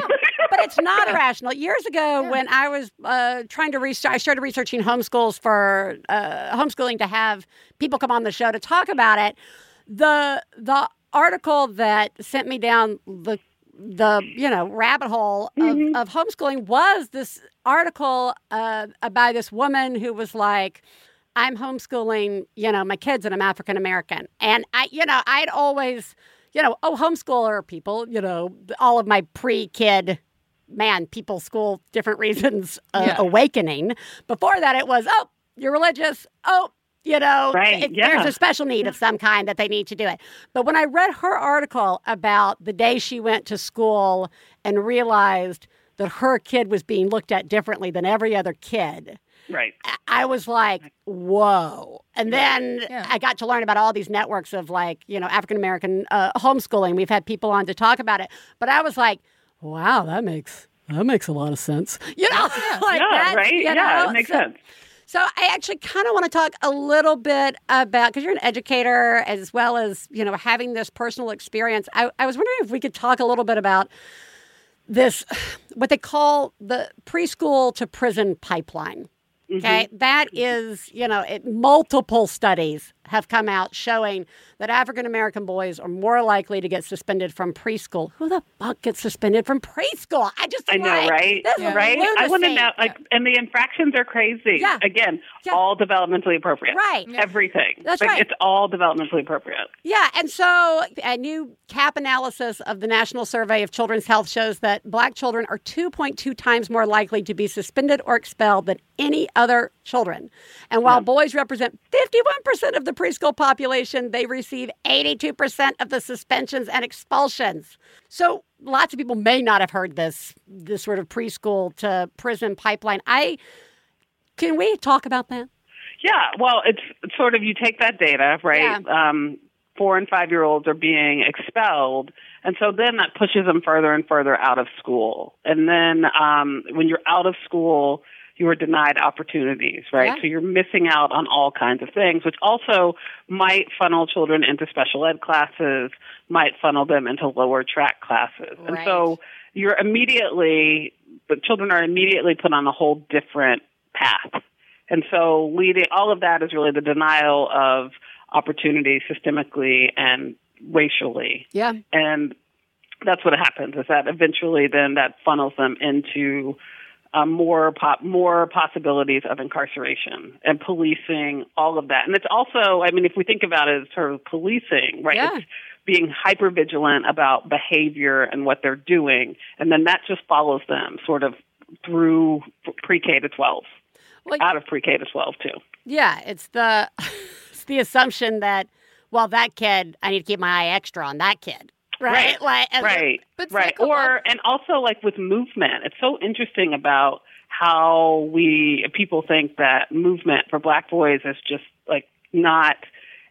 but it's not irrational. Years ago, when I was uh, trying to research, I started researching homeschools for uh, homeschooling to have people come on the show to talk about it. The the article that sent me down the the you know rabbit hole of, of homeschooling was this article uh, by this woman who was like. I'm homeschooling, you know, my kids, and I'm African American. And I, you know, I'd always, you know, oh, homeschooler people, you know, all of my pre kid, man, people school, different reasons uh, Yeah. awakening. Before that, it was, oh, you're religious. Oh, you know, Right, it- yeah. there's a special need of some kind that they need to do it. But when I read her article about the day she went to school and realized that her kid was being looked at differently than every other kid, Right. I was like, whoa. And then Yeah. I got to learn about all these networks of like, you know, African American uh, homeschooling. We've had people on to talk about it. But I was like, wow, that makes that makes a lot of sense. You know, like yeah, that, right? you yeah, know? it makes So- sense. So I actually kind of want to talk a little bit about because you're an educator as well as you know having this personal experience. I, I was wondering if we could talk a little bit about this, what they call the preschool to prison pipeline. Mm-hmm. Okay, That mm-hmm. is, you know, it, multiple studies have come out showing that African American boys are more likely to get suspended from preschool. Who the fuck gets suspended from preschool? I just I know, right? This is Right? I want to know, like, and the infractions are crazy. Yeah. Again, Yeah. all developmentally appropriate. Right. Yeah. Everything. That's like, right. It's all developmentally appropriate. Yeah, and so a new CAP analysis of the National Survey of Children's Health shows that black children are 2.2 times more likely to be suspended or expelled than any other children. And while boys represent 51% of the preschool population, they receive 82% of the suspensions and expulsions. So lots of people may not have heard this this sort of preschool to prison pipeline. I can we talk about that? Yeah, well, it's, it's sort of you take that data, right? Um, four and five year olds are being expelled, and so then that pushes them further and further out of school. And then um, when you're out of school, you are denied opportunities, right? Yeah. So you're missing out on all kinds of things, which also might funnel children into special ed classes, might funnel them into lower track classes. And so you're immediately, the children are immediately put on a whole different path. And so leading all of that is really the denial of opportunity systemically and racially. Yeah. And that's what happens is that eventually then that funnels them into uh, more po- more possibilities of incarceration and policing, all of that. And it's also, I mean, if we think about it as sort of policing, right? Yeah. It's being hyper vigilant about behavior and what they're doing, and then that just follows them sort of through pre K to twelve, Well, out of pre K to twelve too. Yeah, it's the it's the assumption that well, that kid, I need to keep my eye extra on that kid, right? Right, Like, and- right, But right. psycholo- Or and also like with movement, it's so interesting about how we people think that movement for Black boys is just like not.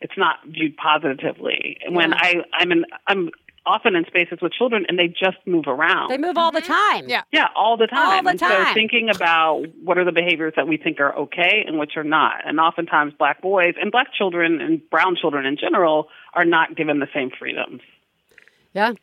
It's not viewed positively. When Yeah. I I'm an I'm often in spaces with children and they just move around. They move all the mm-hmm. time. Yeah. Yeah, all the time. All the and so thinking about what are the behaviors that we think are okay and which are not. And oftentimes black boys and black children and brown children in general are not given the same freedoms. Yeah.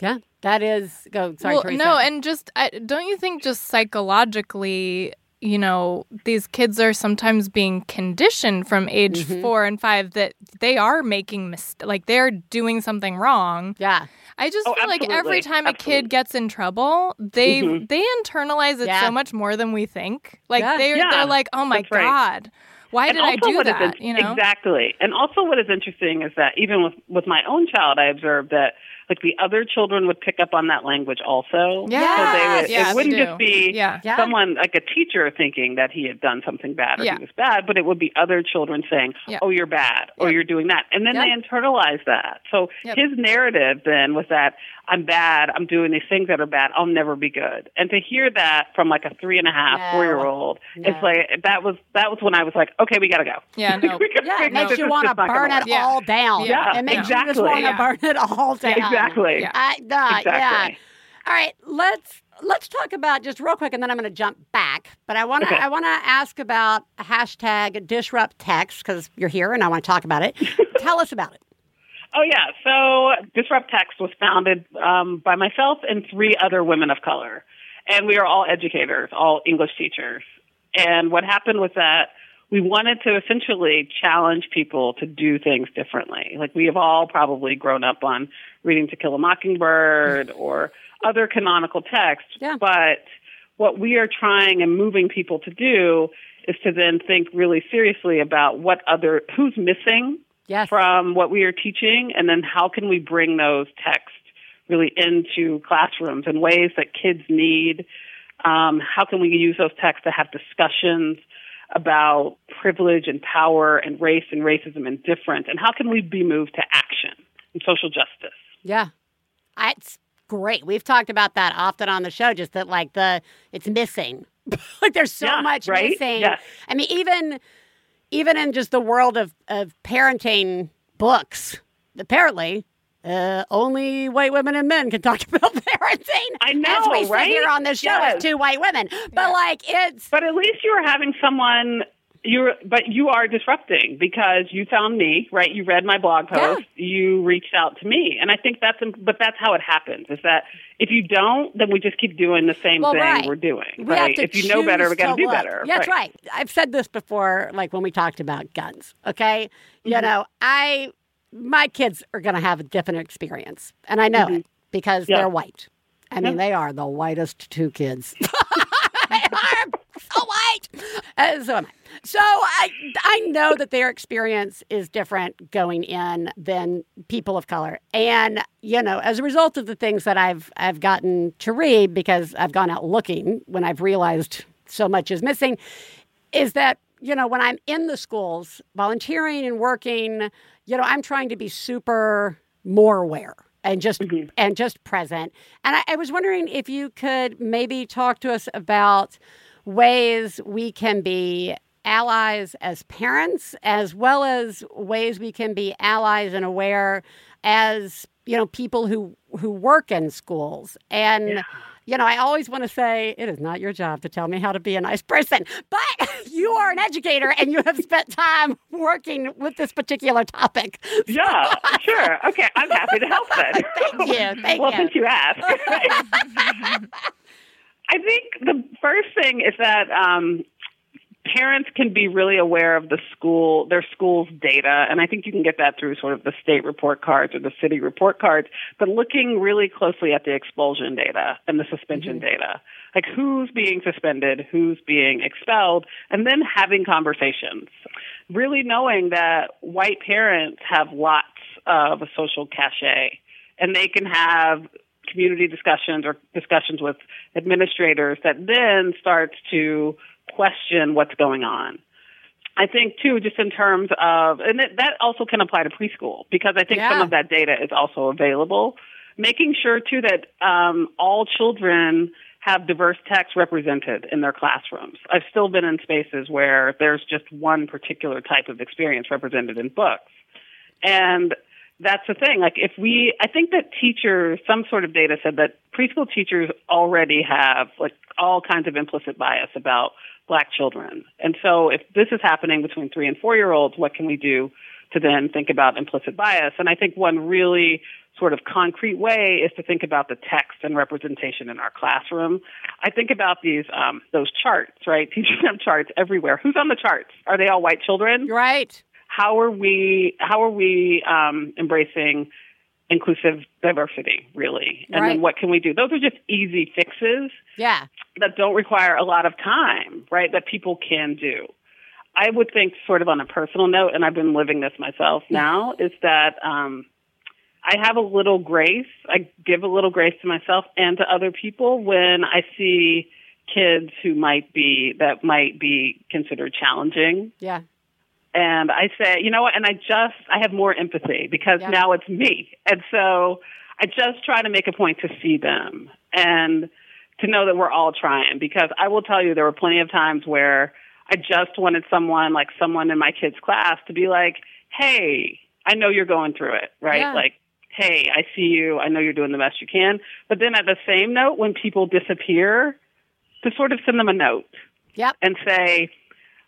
Yeah. That is go sorry, well, Theresa. no, and just I, don't you think just psychologically, you know, these kids are sometimes being conditioned from age Mm-hmm. four and five that they are making mis- like they're doing something wrong. Yeah. I just Oh, feel like every absolutely. time a kid gets in trouble, they Mhm. they internalize it Yeah. so much more than we think. Like Yeah. they're Yeah, they're like, oh my that's right. god, why And did I do that? in- you know, Exactly. And also what is interesting is that even with, with my own child, I observed that like the other children would pick up on that language also. Yes. So they would, Yeah, it wouldn't do. just be Yeah. Yeah. someone like a teacher thinking that he had done something bad or Yeah. he was bad, but it would be other children saying, Yeah. "Oh, you're bad," or Yep. "You're doing that," and then Yep. they internalize that. So Yep. his narrative then was that I'm bad, I'm doing these things that are bad, I'll never be good. And to hear that from like a three and a half, No. four year old, No. it's like that was that was when I was like, okay, we gotta go. Yeah, no. We Yeah, it makes you want to just not gonna burn it. Yeah. all down. Yeah, it makes you just want to Yeah. burn it all down. Exactly. Yeah. I, uh, Exactly. Yeah. All right, let's let's talk about just real quick, and then I'm going to jump back. But I want to Okay. I want to ask about hashtag disrupt text because you're here and I want to talk about it. Tell us about it. Oh yeah. So Disrupt Text was founded um, by myself and three other women of color, and we are all educators, all English teachers. And what happened was that we wanted to essentially challenge people to do things differently. Like we have all probably grown up on reading To Kill a Mockingbird or other canonical texts, Yeah. but what we are trying and moving people to do is to then think really seriously about what other who's missing Yes. from what we are teaching, and then how can we bring those texts really into classrooms in ways that kids need? Um, how can we use those texts to have discussions about privilege and power and race and racism and difference? And how can we be moved to action and social justice? Yeah. It's great. We've talked about that often on the show, just that like the it's missing. like there's so Yeah, much right? missing. Yes. I mean, even even in just the world of, of parenting books, apparently uh, only white women and men can talk about parenting. I know, as we sit right? here on this show Yes. as two white women. But like it's But at least you were having someone you're but you are disrupting because you found me, right? You read my blog Yeah. post, you reached out to me. And I think that's but that's how it happens is that if you don't, then we just keep doing the same Well, thing right. we're doing. We right? if you know better, we got to do look. better. Yeah, That's right. I've said this before, like when we talked about guns. Okay, you mm-hmm. know, I my kids are going to have a different experience, and I know mm-hmm. it because Yeah. they're white. I mean, they are the whitest two kids. so white. Uh, so am I. So I I know that their experience is different going in than people of color, and you know, as a result of the things that I've I've gotten to read because I've gone out looking when I've realized so much is missing, is that you know when I'm in the schools volunteering and working, you know, I'm trying to be super more aware and just and just present. And I, I was wondering if you could maybe talk to us about ways we can be allies as parents, as well as ways we can be allies and aware as you know people who who work in schools and. You know, I always want to say it is not your job to tell me how to be a nice person, but you are an educator and you have spent time working with this particular topic. Yeah, sure. Okay, I'm happy to help then. Thank you. Thank well, you. since you asked. I think the first thing is that um, parents can be really aware of the school, their school's data, and I think you can get that through sort of the state report cards or the city report cards, but looking really closely at the expulsion data and the suspension data. Like who's being suspended, who's being expelled, and then having conversations. Really knowing that white parents have lots of a social cachet and they can have community discussions or discussions with administrators that then starts to question what's going on. I think too, just in terms of, and that also can apply to preschool because I think some of that data is also available. Making sure too that um, all children have diverse texts represented in their classrooms. I've still been in spaces where there's just one particular type of experience represented in books. And that's the thing. Like, if we, I think that teachers, some sort of data said that preschool teachers already have like all kinds of implicit bias about black children. And so, if this is happening between three and four year olds, what can we do to then think about implicit bias? And I think one really sort of concrete way is to think about the text and representation in our classroom. I think about these um, those charts, right? Teachers have charts everywhere. Who's on the charts? Are they all white children? Right. How are we? How are we um, embracing inclusive diversity? Really, and Right. then what can we do? Those are just easy fixes Yeah. that don't require a lot of time, right? That people can do. I would think, sort of on a personal note, and I've been living this myself now, is that um, I have a little grace. I give a little grace to myself and to other people when I see kids who might be that might be considered challenging Yeah. And I say, you know what? And I just I have more empathy because Yeah. now it's me, and so I just try to make a point to see them and to know that we're all trying. Because I will tell you, there were plenty of times where I just wanted someone, like someone in my kids' class, to be like, "Hey, I know you're going through it, right? Yeah. Like." Hey, I see you. I know you're doing the best you can. But then at the same note, when people disappear, to sort of send them a note Yep. and say,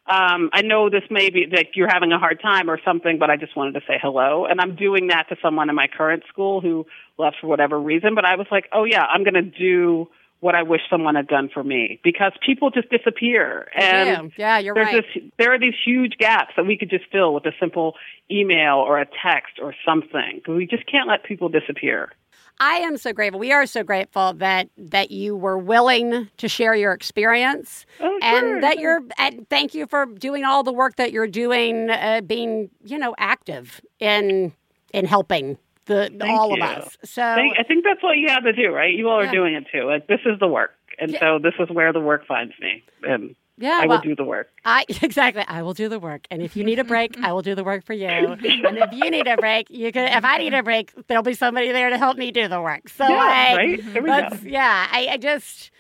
um, I know this may be that you're having a hard time or something, but I just wanted to say hello. And I'm doing that to someone in my current school who left for whatever reason. But I was like, oh yeah, I'm going to do what I wish someone had done for me because people just disappear. And yeah. You're there's right. this, there are these huge gaps that we could just fill with a simple email or a text or something. We just can't let people disappear. I am so grateful. We are so grateful that that you were willing to share your experience, Oh, and sure, that you're. And thank you for doing all the work that you're doing, uh, being you know active in in helping the Thank all you. of us. So I think, I think that's what you have to do, right? You all are doing it too. Like, this is the work. And Yeah. so this is where the work finds me. And yeah, I well, will do the work. I exactly. I will do the work, and if you need a break, I will do the work for you. And if you need a break, you can. If I need a break, there'll be somebody there to help me do the work. So Yeah, right? There we that's- go. yeah. I, I just.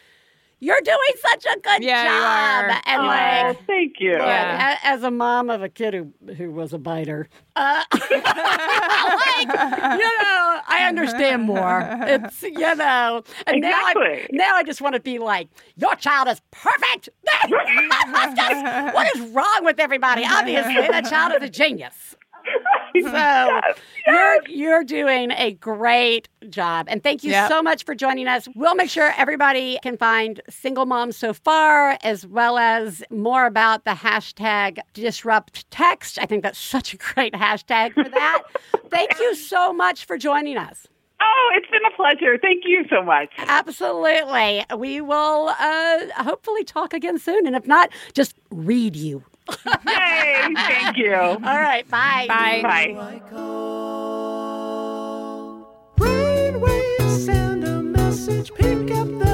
You're doing such a good Yeah, you job, are. and You like thank you. Yeah. a- as a mom of a kid who who was a biter, uh, like you know, I understand more. It's you know, and now I Exactly. now I just want to be like, your child is perfect. Just- what is wrong with everybody? Obviously, that child is a genius. So you're you're doing a great job, and thank you Yep. so much for joining us. We'll make sure everybody can find single moms so far, as well as more about the hashtag disrupt text. I think that's such a great hashtag for that. thank you so much for joining us. Oh, it's been a pleasure. Thank you so much. Absolutely, we will uh, hopefully talk again soon, and if not, just read you. Yay. Thank you. All right, bye. Bye. Bye. I. Brainwaves send a message, pick up the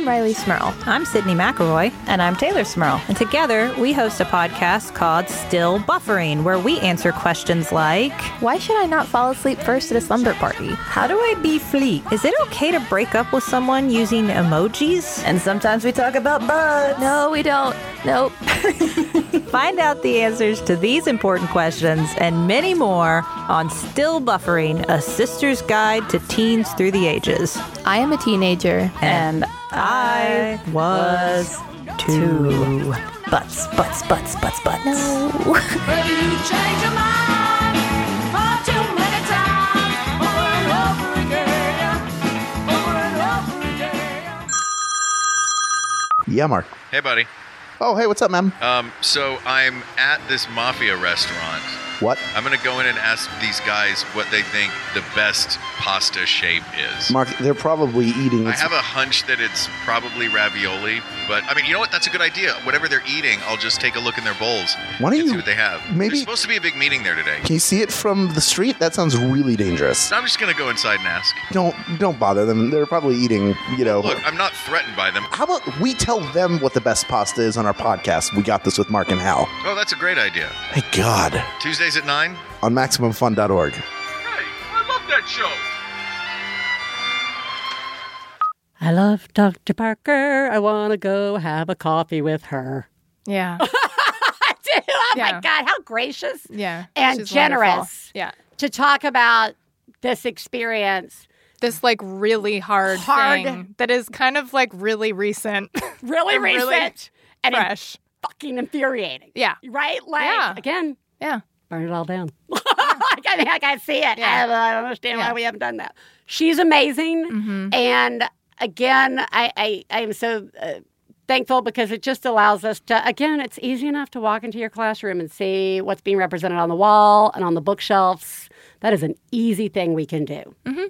I'm Rileigh Smirl. I'm Sydnee McElroy. And I'm Taylor Smirl. And together we host a podcast called Still Buffering, where we answer questions like Why should I not fall asleep first at a slumber party? How do I be fleet? Is it okay to break up with someone using emojis? And sometimes we talk about bugs. No, we don't. Nope. Find out the answers to these important questions and many more on Still Buffering, a sister's guide to teens through the ages. I am a teenager. And I was two. Butts, butts, butts, butts, butts. Baby, you change your mind too many times over and over again, over and over again. Yeah, Mark. Hey, buddy. Oh, hey, what's up, man? Um, so I'm at this mafia restaurant, What? I'm gonna go in and ask these guys what they think the best pasta shape is. Mark, they're probably eating. I have a hunch that it's probably ravioli, but I mean, you know what? That's a good idea. Whatever they're eating, I'll just take a look in their bowls Why don't and you- see what they have. maybe- There's supposed to be a big meeting there today. Can you see it from the street? That sounds really dangerous. I'm just gonna go inside and ask. Don't don't bother them. They're probably eating. You know. Look, I'm not threatened by them. How about we tell them what the best pasta is on our podcast? We got this with Mark and Hal. Oh, that's a great idea. Thank God. Tuesdays at nine. On MaximumFun.org. Hey, I love that show. I love Dr. Parker. I want to go have a coffee with her. Yeah. I do. Oh Yeah. my God, how gracious Yeah. and she's generous wonderful. Yeah. to talk about this experience. This like really hard, Hard. thing that is kind of like really recent. Really And really recent and fresh. fucking infuriating. Yeah. Right? Like, Yeah. again, Yeah. Burn it all down. I mean, I can see it. Yeah. I don't understand Yeah. why we haven't done that. She's amazing. Mhm. And again, I, I, I am so uh, thankful because it just allows us to, again, it's easy enough to walk into your classroom and see what's being represented on the wall and on the bookshelves. That is an easy thing we can do. Mm-hmm.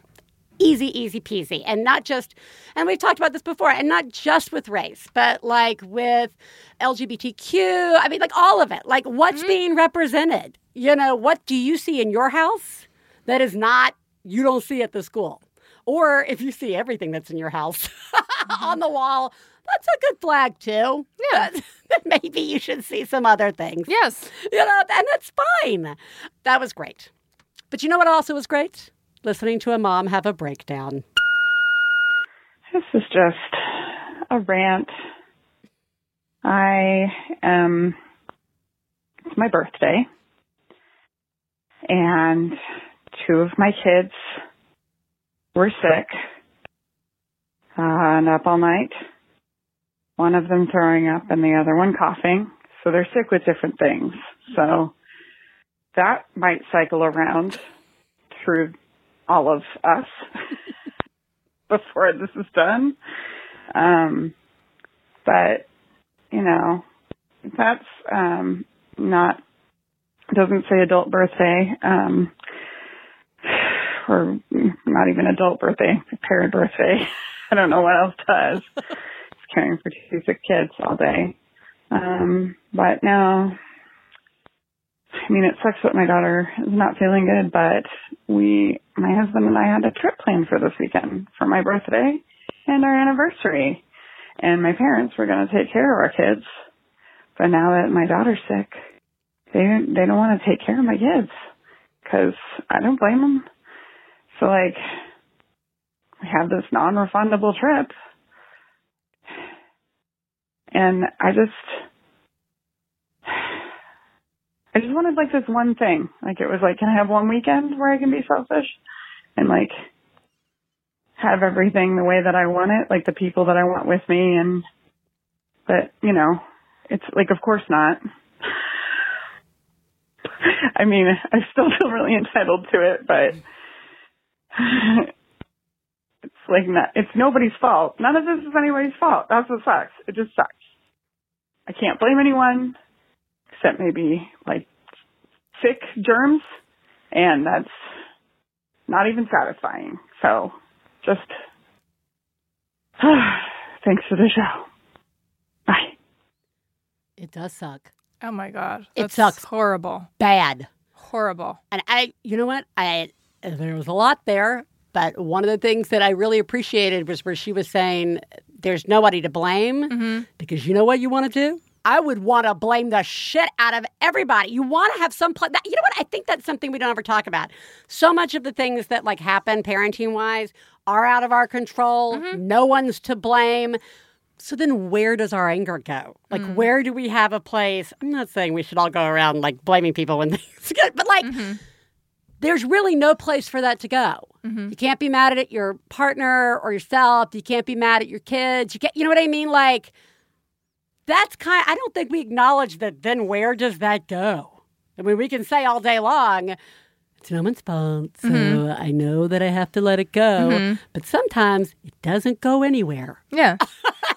Easy, easy peasy. And not just, and we've talked about this before, and not just with race, but like with LGBTQ. I mean, like all of it. Like what's Mm-hmm. being represented? You know, what do you see in your house that is not, you don't see at the school? Or if you see everything that's in your house on the mm-hmm. wall, that's a good flag too. Yeah. That maybe you should see some other things. Yes. You know, and that's fine. That was great. But you know what also was great? Listening to a mom have a breakdown. This is just a rant. I am, it's my birthday, and two of my kids were sick uh, and up all night. One of them throwing up and the other one coughing. So they're sick with different things. So that might cycle around through all of us before this is done. Um, but you know, that's um, not doesn't say adult birthday, um, or not even adult birthday, parent birthday. I don't know what else does. Just caring for two sick kids all day. Um, but now, I mean, it sucks that my daughter is not feeling good, but we, my husband and I had a trip planned for this weekend for my birthday and our anniversary. And my parents were going to take care of our kids. But now that my daughter's sick, they, don't. they don't want to take care of my kids because I don't blame them. So like, we have this non-refundable trip. And I just, I just wanted like this one thing. Like it was like, can I have one weekend where I can be selfish and like have everything the way that I want it, like the people that I want with me and, but you know, it's like, of course not. I mean, I still feel really entitled to it, but it's like not, it's nobody's fault. None of this is anybody's fault. That's what sucks. It just sucks. I can't blame anyone except maybe like sick germs and that's not even satisfying. So just thanks for the show. Bye. It does suck. Oh my god. It sucks. Horrible. Bad. Horrible. And I, you know what? I there was a lot there, but one of the things that I really appreciated was where she was saying there's nobody to blame mm-hmm. because you know what you want to do? I would want to blame the shit out of everybody. You want to have some pla That, you know what? I think that's something we don't ever talk about. So much of the things that like happen parenting wise are out of our control. Mm-hmm. No one's to blame. So then where does our anger go? Like where do we have a place? I'm not saying we should all go around like blaming people when things get, but like there's really no place for that to go. You can't be mad at your partner or yourself. You can't be mad at your kids. You can't, you know what I mean? Like that's kind. I don't think we acknowledge that. Then where does that go? I mean, we can say all day long, it's no one's fault. So Mhm. I know that I have to let it go. Mhm. But sometimes it doesn't go anywhere. Yeah.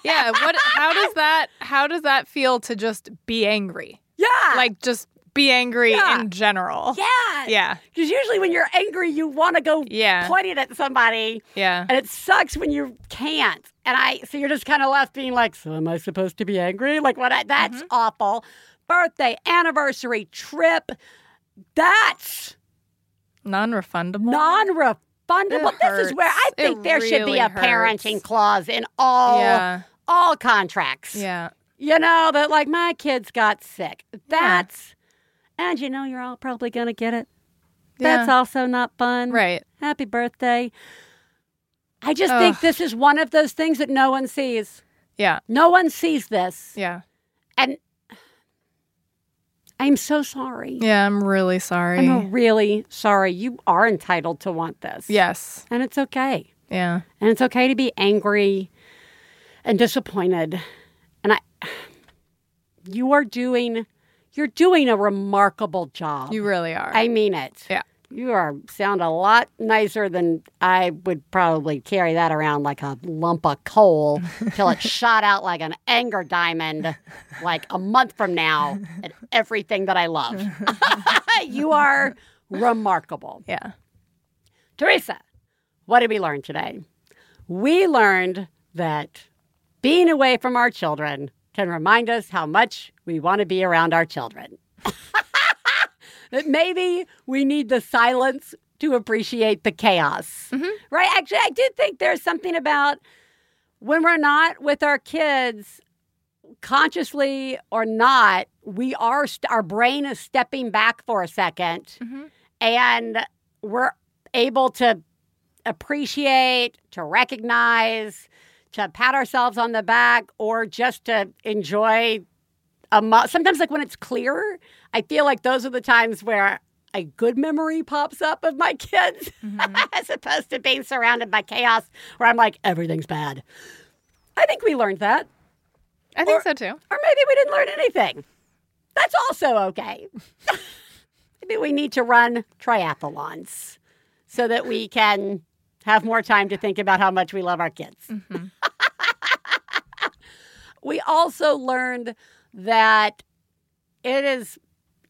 Yeah. What? How does that? How does that feel to just be angry? Yeah. Like just be angry Yeah. in general. Yeah. Yeah. Because usually when you're angry, you want to go Yeah. point it at somebody. Yeah. And it sucks when you can't. And I, so you're just kind of left being like, so am I supposed to be angry? Like, what? I, that's Mm-hmm. awful. Birthday, anniversary, trip. That's Non-refundable. non-refundable. It This is where I think It there should be a hurts. parenting clause in all Yeah. All contracts. Yeah. You know that like my kids got sick. That's and you know you're all probably gonna get it. That's Yeah. also not fun. Right. Happy birthday. I just Ugh. think this is one of those things that no one sees. Yeah. No one sees this. Yeah. And I'm so sorry. Yeah. I'm really sorry. I'm really sorry. You are entitled to want this. yes. And it's okay. Yeah. And it's okay to be angry and disappointed. And I you are doing you're doing a remarkable job. You really are. I mean it. Yeah. You are sound a lot nicer than I would probably carry that around like a lump of coal till it shot out like an anger diamond like a month from now at everything that I love. you are remarkable. yeah. Theresa, what did we learn today? We learned that being away from our children can remind us how much we want to be around our children. that maybe we need the silence to appreciate the chaos. Mm-hmm. Right? Actually, I do think there's something about when we're not with our kids, consciously or not, we are, st- our brain is stepping back for a 2nd mm-hmm. and we're able to appreciate, to recognize, to pat ourselves on the back, or just to enjoy a mo- sometimes like when it's clearer, I feel like those are the times where a good memory pops up of my kids mm-hmm. as opposed to being surrounded by chaos where I'm like, everything's bad. I think we learned that. I think Or- so too. Or maybe we didn't learn anything. That's also okay. maybe we need to run triathlons so that we can have more time to think about how much we love our kids. Mm-hmm. We also learned that it is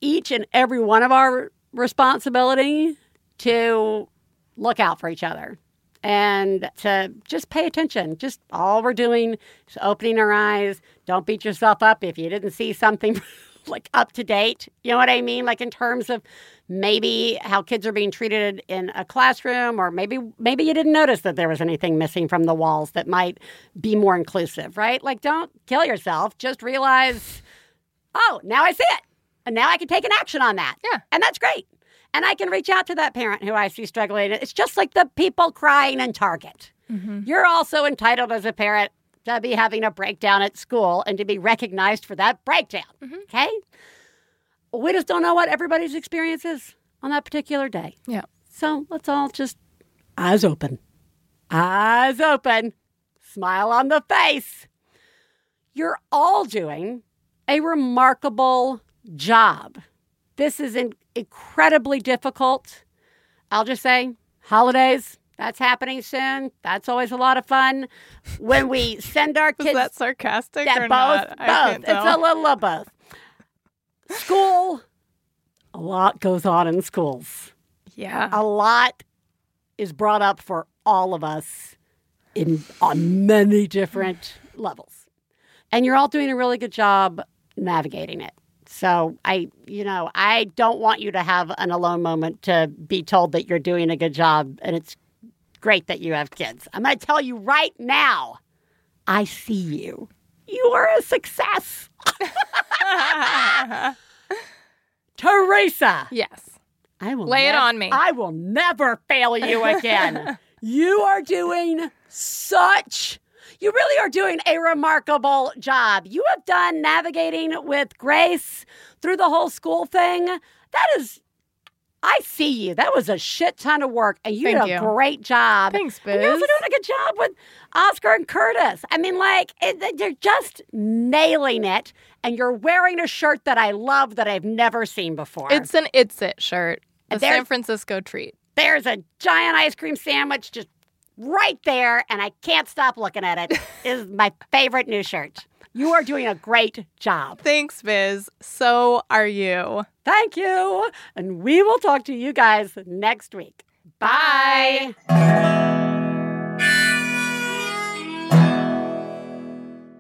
each and every one of our responsibility to look out for each other and to just pay attention. Just all we're doing is opening our eyes. Don't beat yourself up if you didn't see something like up to date. You know what I mean? Like in terms of maybe how kids are being treated in a classroom or maybe maybe you didn't notice that there was anything missing from the walls that might be more inclusive, right? Like don't kill yourself. Just realize, "Oh, now I see it." And now I can take an action on that. Yeah. And that's great. And I can reach out to that parent who I see struggling. It's just like the people crying in Target. Mm-hmm. You're also entitled as a parent to be having a breakdown at school and to be recognized for that breakdown. Mm-hmm. Okay? We just don't know what everybody's experience is on that particular day. Yeah. So let's all just eyes open. Eyes open. Smile on the face. You're all doing a remarkable job. This is in- incredibly difficult. I'll just say, holidays, that's happening soon. That's always a lot of fun. When we send our kids. Is that sarcastic yeah, or both, not? Both. It's tell. a little of both. School, a lot goes on in schools. yeah. A lot is brought up for all of us in on many different levels. And you're all doing a really good job navigating it. So I, you know, I don't want you to have an alone moment to be told that you're doing a good job and it's great that you have kids. I'm going to tell you right now. I see you. You are a success. Theresa. yes. I will Lay it on me. I will never fail you again. you are doing such you really are doing a remarkable job. You have done navigating with grace through the whole school thing. That is I see you. That was a shit ton of work, and you Thank did a you. great job. Thanks, And you're also doing a good job with Oscar and Curtis. I mean, like, it, they're just nailing it, and you're wearing a shirt that I love that I've never seen before. It's an It's It shirt. The There's- San Francisco treat. There's a giant ice cream sandwich just right there, and I can't stop looking at it. is my favorite new shirt. You are doing a great job. Thanks, Biz. So are you. Thank you. And we will talk to you guys next week. Bye.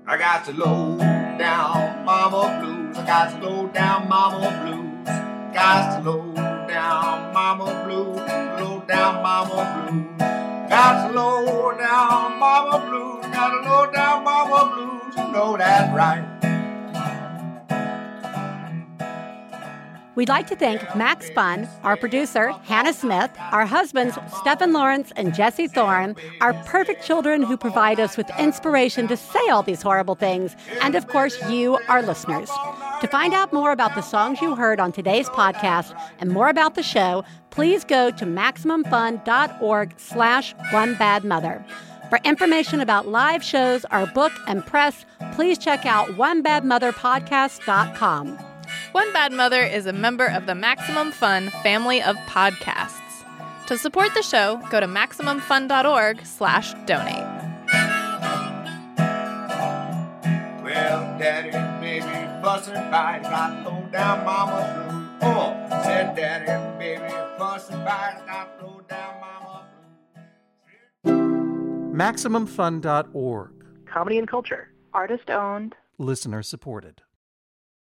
I got to low down mama blues. I got to low down mama blues. Got to low down mama blues. Low down mama blues. Low down mama blues. Got low down mama blues. You know right. We'd like to thank Max Fun, our producer, Hannah Smith, our husbands, Stephen Lawrence and Jesse Thorn, our perfect children who provide us with inspiration to say all these horrible things, and of course, you, our listeners. To find out more about the songs you heard on today's podcast and more about the show, please go to MaximumFun.org slash One Bad Mother. For information about live shows, our book, and press, please check out OneBadMotherPodcast.com. One Bad Mother is a member of the Maximum Fun family of podcasts. To support the show, go to MaximumFun.org slash donate. Well, daddy and baby fussing fight. Got low down mama blues. Oh, said daddy and baby fussing fight. Got low down mama MaximumFun.org. Comedy and culture. Artist owned. Listener supported.